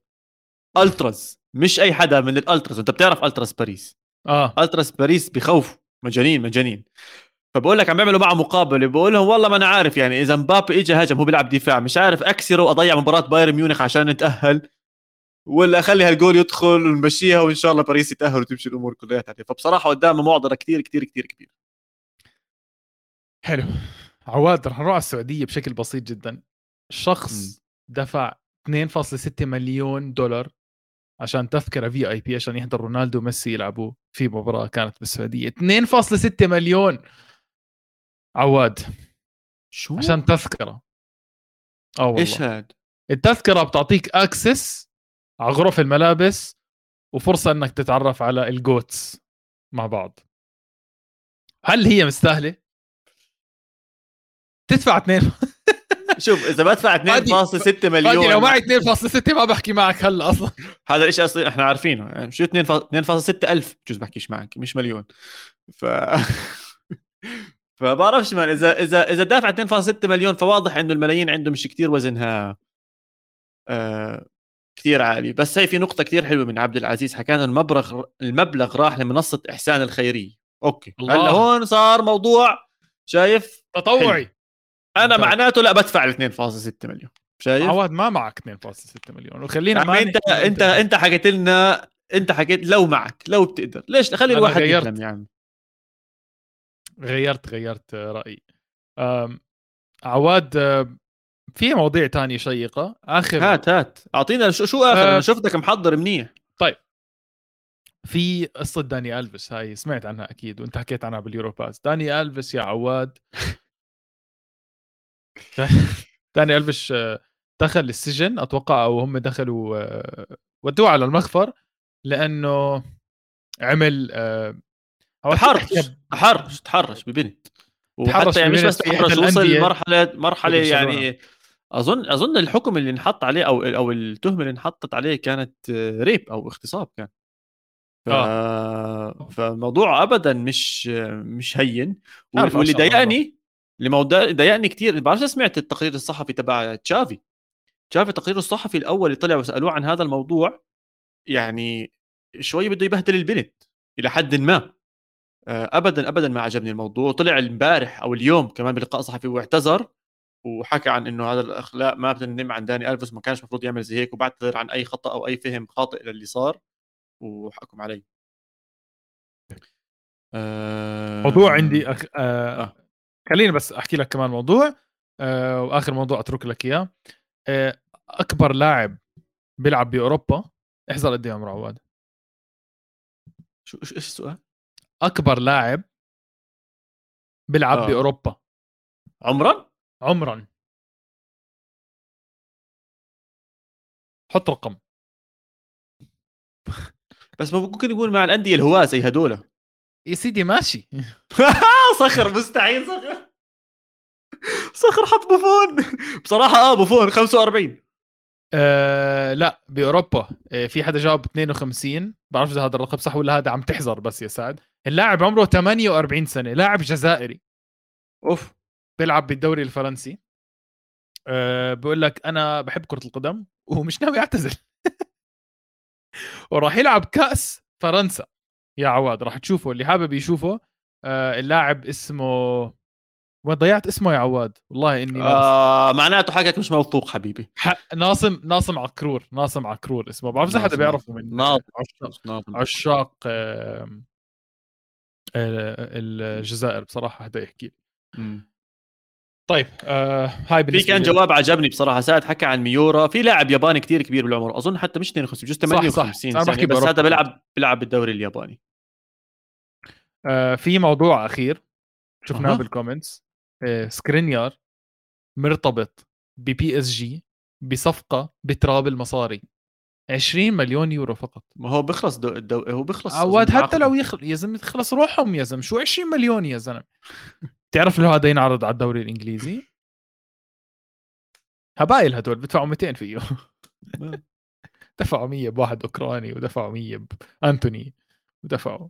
ultras مش أي حدا من ال ultras أنت بتعرف ultras باريس؟ آه. ultras باريس بخوف مجانين مجانين. فبقول لك عم بيعملوا معه مقابلة. بقول لهم والله ما أنا عارف يعني إذا مبابي اجى هجم هو بيلعب دفاع. مش عارف أكسره واضيع مباراة بايرن ميونخ عشان نتاهل ولا أخلي هالجول يدخل ونمشيها وإن شاء الله باريس يتأهل وتمشي الأمور كلها فبصراحة قدامه معضلة كثير كثير كثير كبير حلو. عواد رح نروح على السعودية بشكل بسيط جدا. شخص م. دفع 2.6 مليون دولار عشان تذكرة VIP عشان يحضر رونالدو وميسي يلعبوا في مباراة كانت بالسعودية. 2.6 مليون. عواد. شو؟ عشان تذكرة. آه والله. إيش هاد؟ التذكرة بتعطيك access على غرف الملابس وفرصة إنك تتعرف على ال GOATs مع بعض. هل هي مستاهلة؟ تدفع اثنين. شوف إذا بدفع 2.6 مليون لو معي 2.6 ما بحكي معك هلا أصلا. هذا الشيء أصلا إحنا عارفينه. يعني شو 2.6 ألف؟ بجوز بحكيش معك مش مليون. ف [laughs] فبعرفش man اذا اذا إذا دافع 2.6 مليون فواضح إنه الملايين عنده مش كتير وزنها آه كثير عالي. بس هي في نقطة كثير حلوة من عبد العزيز حكى المبلغ المبلغ راح لمنصة إحسان الخيريه أوكي. هلا هون صار موضوع شايف؟ تطوعي. أنا معناته لا بدفع ال 2.6 مليون. شايف؟ عواد ما معك 2.6 مليون. وخلينا ما انت انت أنت حكيت لنا أنت حكيت لو معك لو بتقدر. ليش؟ خلي الواحد يحلم يعني. غيرت غيرت رأيي. عواد في مواضيع تانية شيقة. آخر هات هات. أعطينا شو, شو آخر؟ أه... أنا شفتك محضر منيح. طيب. في قصة داني ألفيس هاي سمعت عنها أكيد وأنت حكيت عنها باليوروباس داني ألفيس يا عواد [laughs] داني ألفيس دخل السجن أتوقع أو هم دخلوا آه، ودوه على المخفر لأنه عمل آه، تحرش. تحرش تحرش ببنت. وحتى يعني مش بس تحرش وصل لمرحلة مرحلة يعني أظن أظن الحكم اللي انحط عليه أو أو التهمة اللي انحطت عليه كانت ريب أو اغتصاب كان. ف... آه. فالموضوع ابدا مش مش هين. واللي ضايقني اللي ضايقني كثير ما بعرفش سمعت التقرير الصحفي تبع تشافي. تشافي التقرير الصحفي الأول اللي طلع وسألوه عن هذا الموضوع يعني شوي بده يبهدل البنت إلى حد ما. آه، ابدا ابدا ما عجبني الموضوع. طلع امبارح أو اليوم كمان بلقاء صحفي واعتذر وحكى عن إنه هذا الأخلاق ما بتنم عن داني ألفيس ما كانش المفروض يعمل زي هيك وبعتذر عن أي خطأ أو أي فهم خاطئ للي صار وحكم علي أه... موضوع عندي أخ... آه... آه. خليني بس أحكي لك كمان موضوع آه... وآخر موضوع أترك لك إياه. آه... أكبر لاعب بيلعب بأوروبا احذر قد إيه عمره عواد. شو إيش السؤال؟ أكبر لاعب بيلعب آه. بأوروبا. عمرا؟ عمرا. حط رقم. [laughs] بس ممكن يكون مع الأندية الهواة زي هدول. يا سيدي ماشي. [laughs] صخر مستحيل صخر. صخر حط بوفون. بصراحة آه بوفون 45 آه لا بأوروبا. آه في حدا جاوب 52 بعرف إذا هذا الرقم صح ولا هذا عم تحذر بس يا سعد. اللاعب عمره 48 سنة لاعب جزائري. أوف. بيلعب بالدوري الفرنسي. أه بقول لك أنا بحب كرة القدم ومش ناوي أعتزل. [laughs] وراح يلعب كأس فرنسا. يا عواد راح تشوفه اللي حابب يشوفه اللاعب اسمه وضيعت اسمه يا عواد والله إني آه معناته حقك مش موثوق حبيبي ح... ناصم ناصم عكرور ناصم عكرور اسمه بعرف إذا حدا بيعرفه من. عشاق ناظم. عشاق آه، الجزائر بصراحة هذا يحكي. طيب آه هاي في بالنسبة كان لي. جواب عجبني بصراحة سعد حكى عن ميورا في لاعب ياباني كتير كبير بالعمر أظن حتى مش 52 بجوز صح، صح. 58 أنا بحكي سنة بس. هذا بيلعب بيلعب بالدوري الياباني آه في موضوع أخير شفناه أها. بال comments آه سكرينيار مرتبط ب PSG بصفقة بتراب المصاري. 20 مليون يورو فقط. ما هو بيخلص دو... دو... هو بيخلص عواد حتى لو. يخل... يا زلمة تخلص روحهم يا زلمة. شو 20 مليون يا زلمة؟ [laughs] تعرف لو هذا ينعرض على الدوري الإنجليزي؟ هبايل هدول بدفعوا 200 فيه. [laughs] دفعوا 100 بواحد أوكراني ودفعوا 100 بانتوني ودفعوا.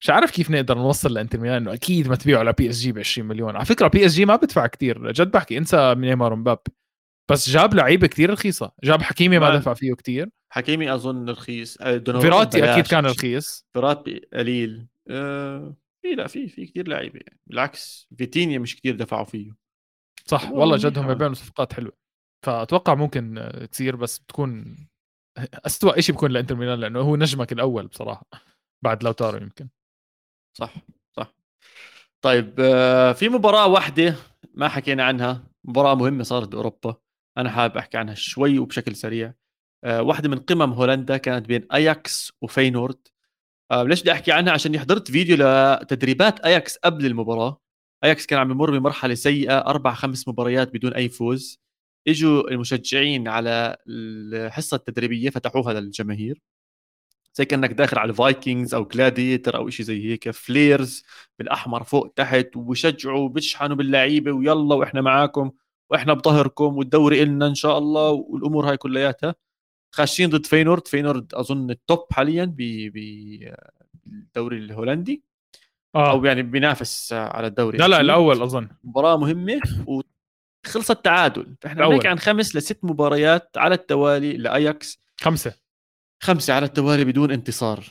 مش عارف كيف نقدر نوصل لأنتر ميلان إنه أكيد ما تبيعوا ل PSG ب 20 مليون. على فكرة PSG ما بدفع كتير. جد بحكي انسى نيمار ومبابي بس جاب لعيبة كتير رخيصة. جاب حكيمي ما دفع فيه كتير. حكيمي أظن رخيص. آه، فيراتي. أكيد كان رخيص. فيراتي قليل. آه... في لا في في كثير لعيبة. يعني. بالعكس فيتينيا مش كثير دفعوا فيه. صح والله والله. جد هم بيعملوا صفقات حلوة. فأتوقع ممكن آه، تصير بس بتكون أسوأ شيء بيكون لإنتر ميلان لأنه هو نجمك الأول بصراحة. بعد لوتارو يمكن. صح صح. طيب آه، في مباراة واحدة ما حكينا عنها مباراة مهمة صارت بأوروبا أنا حابب أحكي عنها شوي وبشكل سريع. آه، واحدة من قمم هولندا كانت بين أياكس وفينورد. آه، ليش بدي أحكي عنها؟ عشان حضرت فيديو لتدريبات أياكس قبل المباراة. أياكس كان عم يمر بمرحلة سيئة أربع خمس مباريات بدون أي فوز. إجوا المشجعين على الحصة التدريبية فتحوها للجماهير. زي كأنك داخل على ال Vikings أو Gladiator أو شيء زي هيك. flares بالأحمر فوق تحت وبشجعوا وبشحنوا باللعيبة ويلا وإحنا معاكم وإحنا بظهركم والدوري إلنا إن شاء الله والأمور هاي كلياتها. خاشين ضد فينورد. فينورد أظن ال top حاليا ب- بالدوري الهولندي. أو آه يعني بينافس على الدوري. لا لا. الأول أظن. مباراة مهمة وخلصت تعادل. فإحنا. بنحكي عن خمس لست مباريات على التوالي لأياكس. خمسة. خمسة على التوالي بدون انتصار.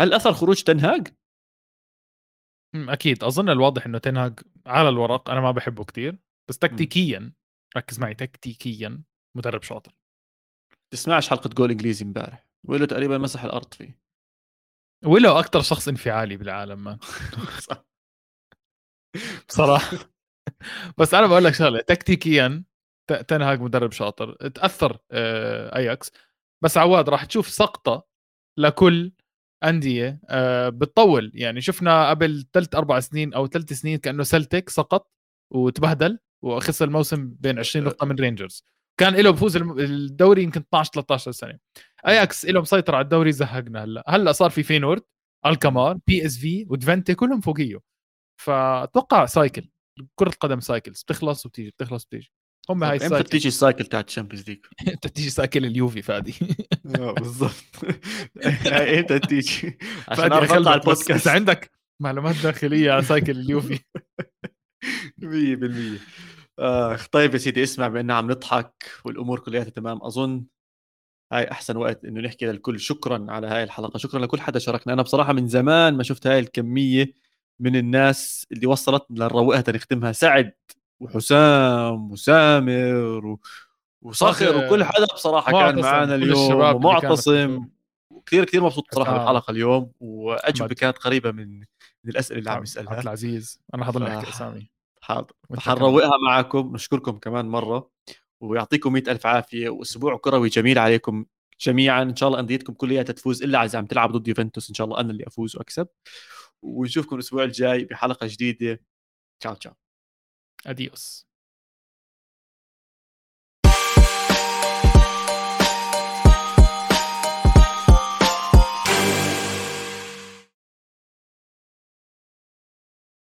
هل أثر خروج تنهاج؟ أكيد. أظن الواضح إنه تنهاج على الورق أنا ما بحبه كتير بس تكتيكيا ركز معي تكتيكيا مدرب شاطر. تسمعش حلقة جول إنجليزي امبارح؟ وله تقريبا مسح الأرض فيه. ولو أكثر شخص انفعالي بالعالم مان [laughs] [laughs] بصراحة. بس أنا بقول لك شغلة تكتيكيا تنهاج مدرب شاطر تأثر آه، أياكس. بس عواد راح تشوف سقطة لكل أندية آه، بتطول. يعني شفنا قبل ثلاث أربع سنين أو ثلاث سنين كأنه سلتك سقط وتبهدل وخسر الموسم بين 20 نقطة من رينجرز. كان له بفوز الدوري يمكن 12 13 سنة. أياكس له مسيطر على الدوري زهقنا. هلأ هلأ صار في فينورد الكمار PSV وتفنتي كلهم فوقيه فأتوقع cycle كرة القدم cycles بتخلص وبتيجي بتخلص وبتيجي. هم هاي إمتى ال cycle بتيجي ال cycle تاعت ال Champions League؟ [laughs] أنت تيجي cycle اليوفي فادي. [laughs] بالضبط. إمتى تيجي؟ عشان بس البودكاست. عندك معلومات داخلية على سايكل اليوفي. [laughs] 100% آخ طيب يا سيدي اسمع بأننا عم نضحك والأمور كلها تمام أظن هاي أحسن وقت إنه نحكي للكل. شكرا على هاي الحلقة. شكرا لكل حدا شاركنا. أنا بصراحة من زمان ما شفت هاي الكمية من الناس اللي وصلتنا لنروقها تنختمها. سعد. وحسام وسامر و... وصخر صخر. وكل حدا بصراحة كان معنا اليوم ومعتصم. كثير كثير مبسوط بصراحة حسام. بالحلقة اليوم وأجوبة. كانت قريبة من من الأسئلة اللي عم عبد يسألها. العزيز أنا حضل أحكي أسامي. حاضر. حنروقها معكم نشكركم كمان مرة ويعطيكم مئة ألف عافية. وأسبوع كروي جميل عليكم جميعا. إن شاء الله أنديتكم كلها تفوز إلا إذا عم تلعب ضد يوفنتوس إن شاء الله أنا اللي أفوز وأكسب. ونشوفكم الأسبوع الجاي بحلقة جديدة. تشاو تشاو. Adiós.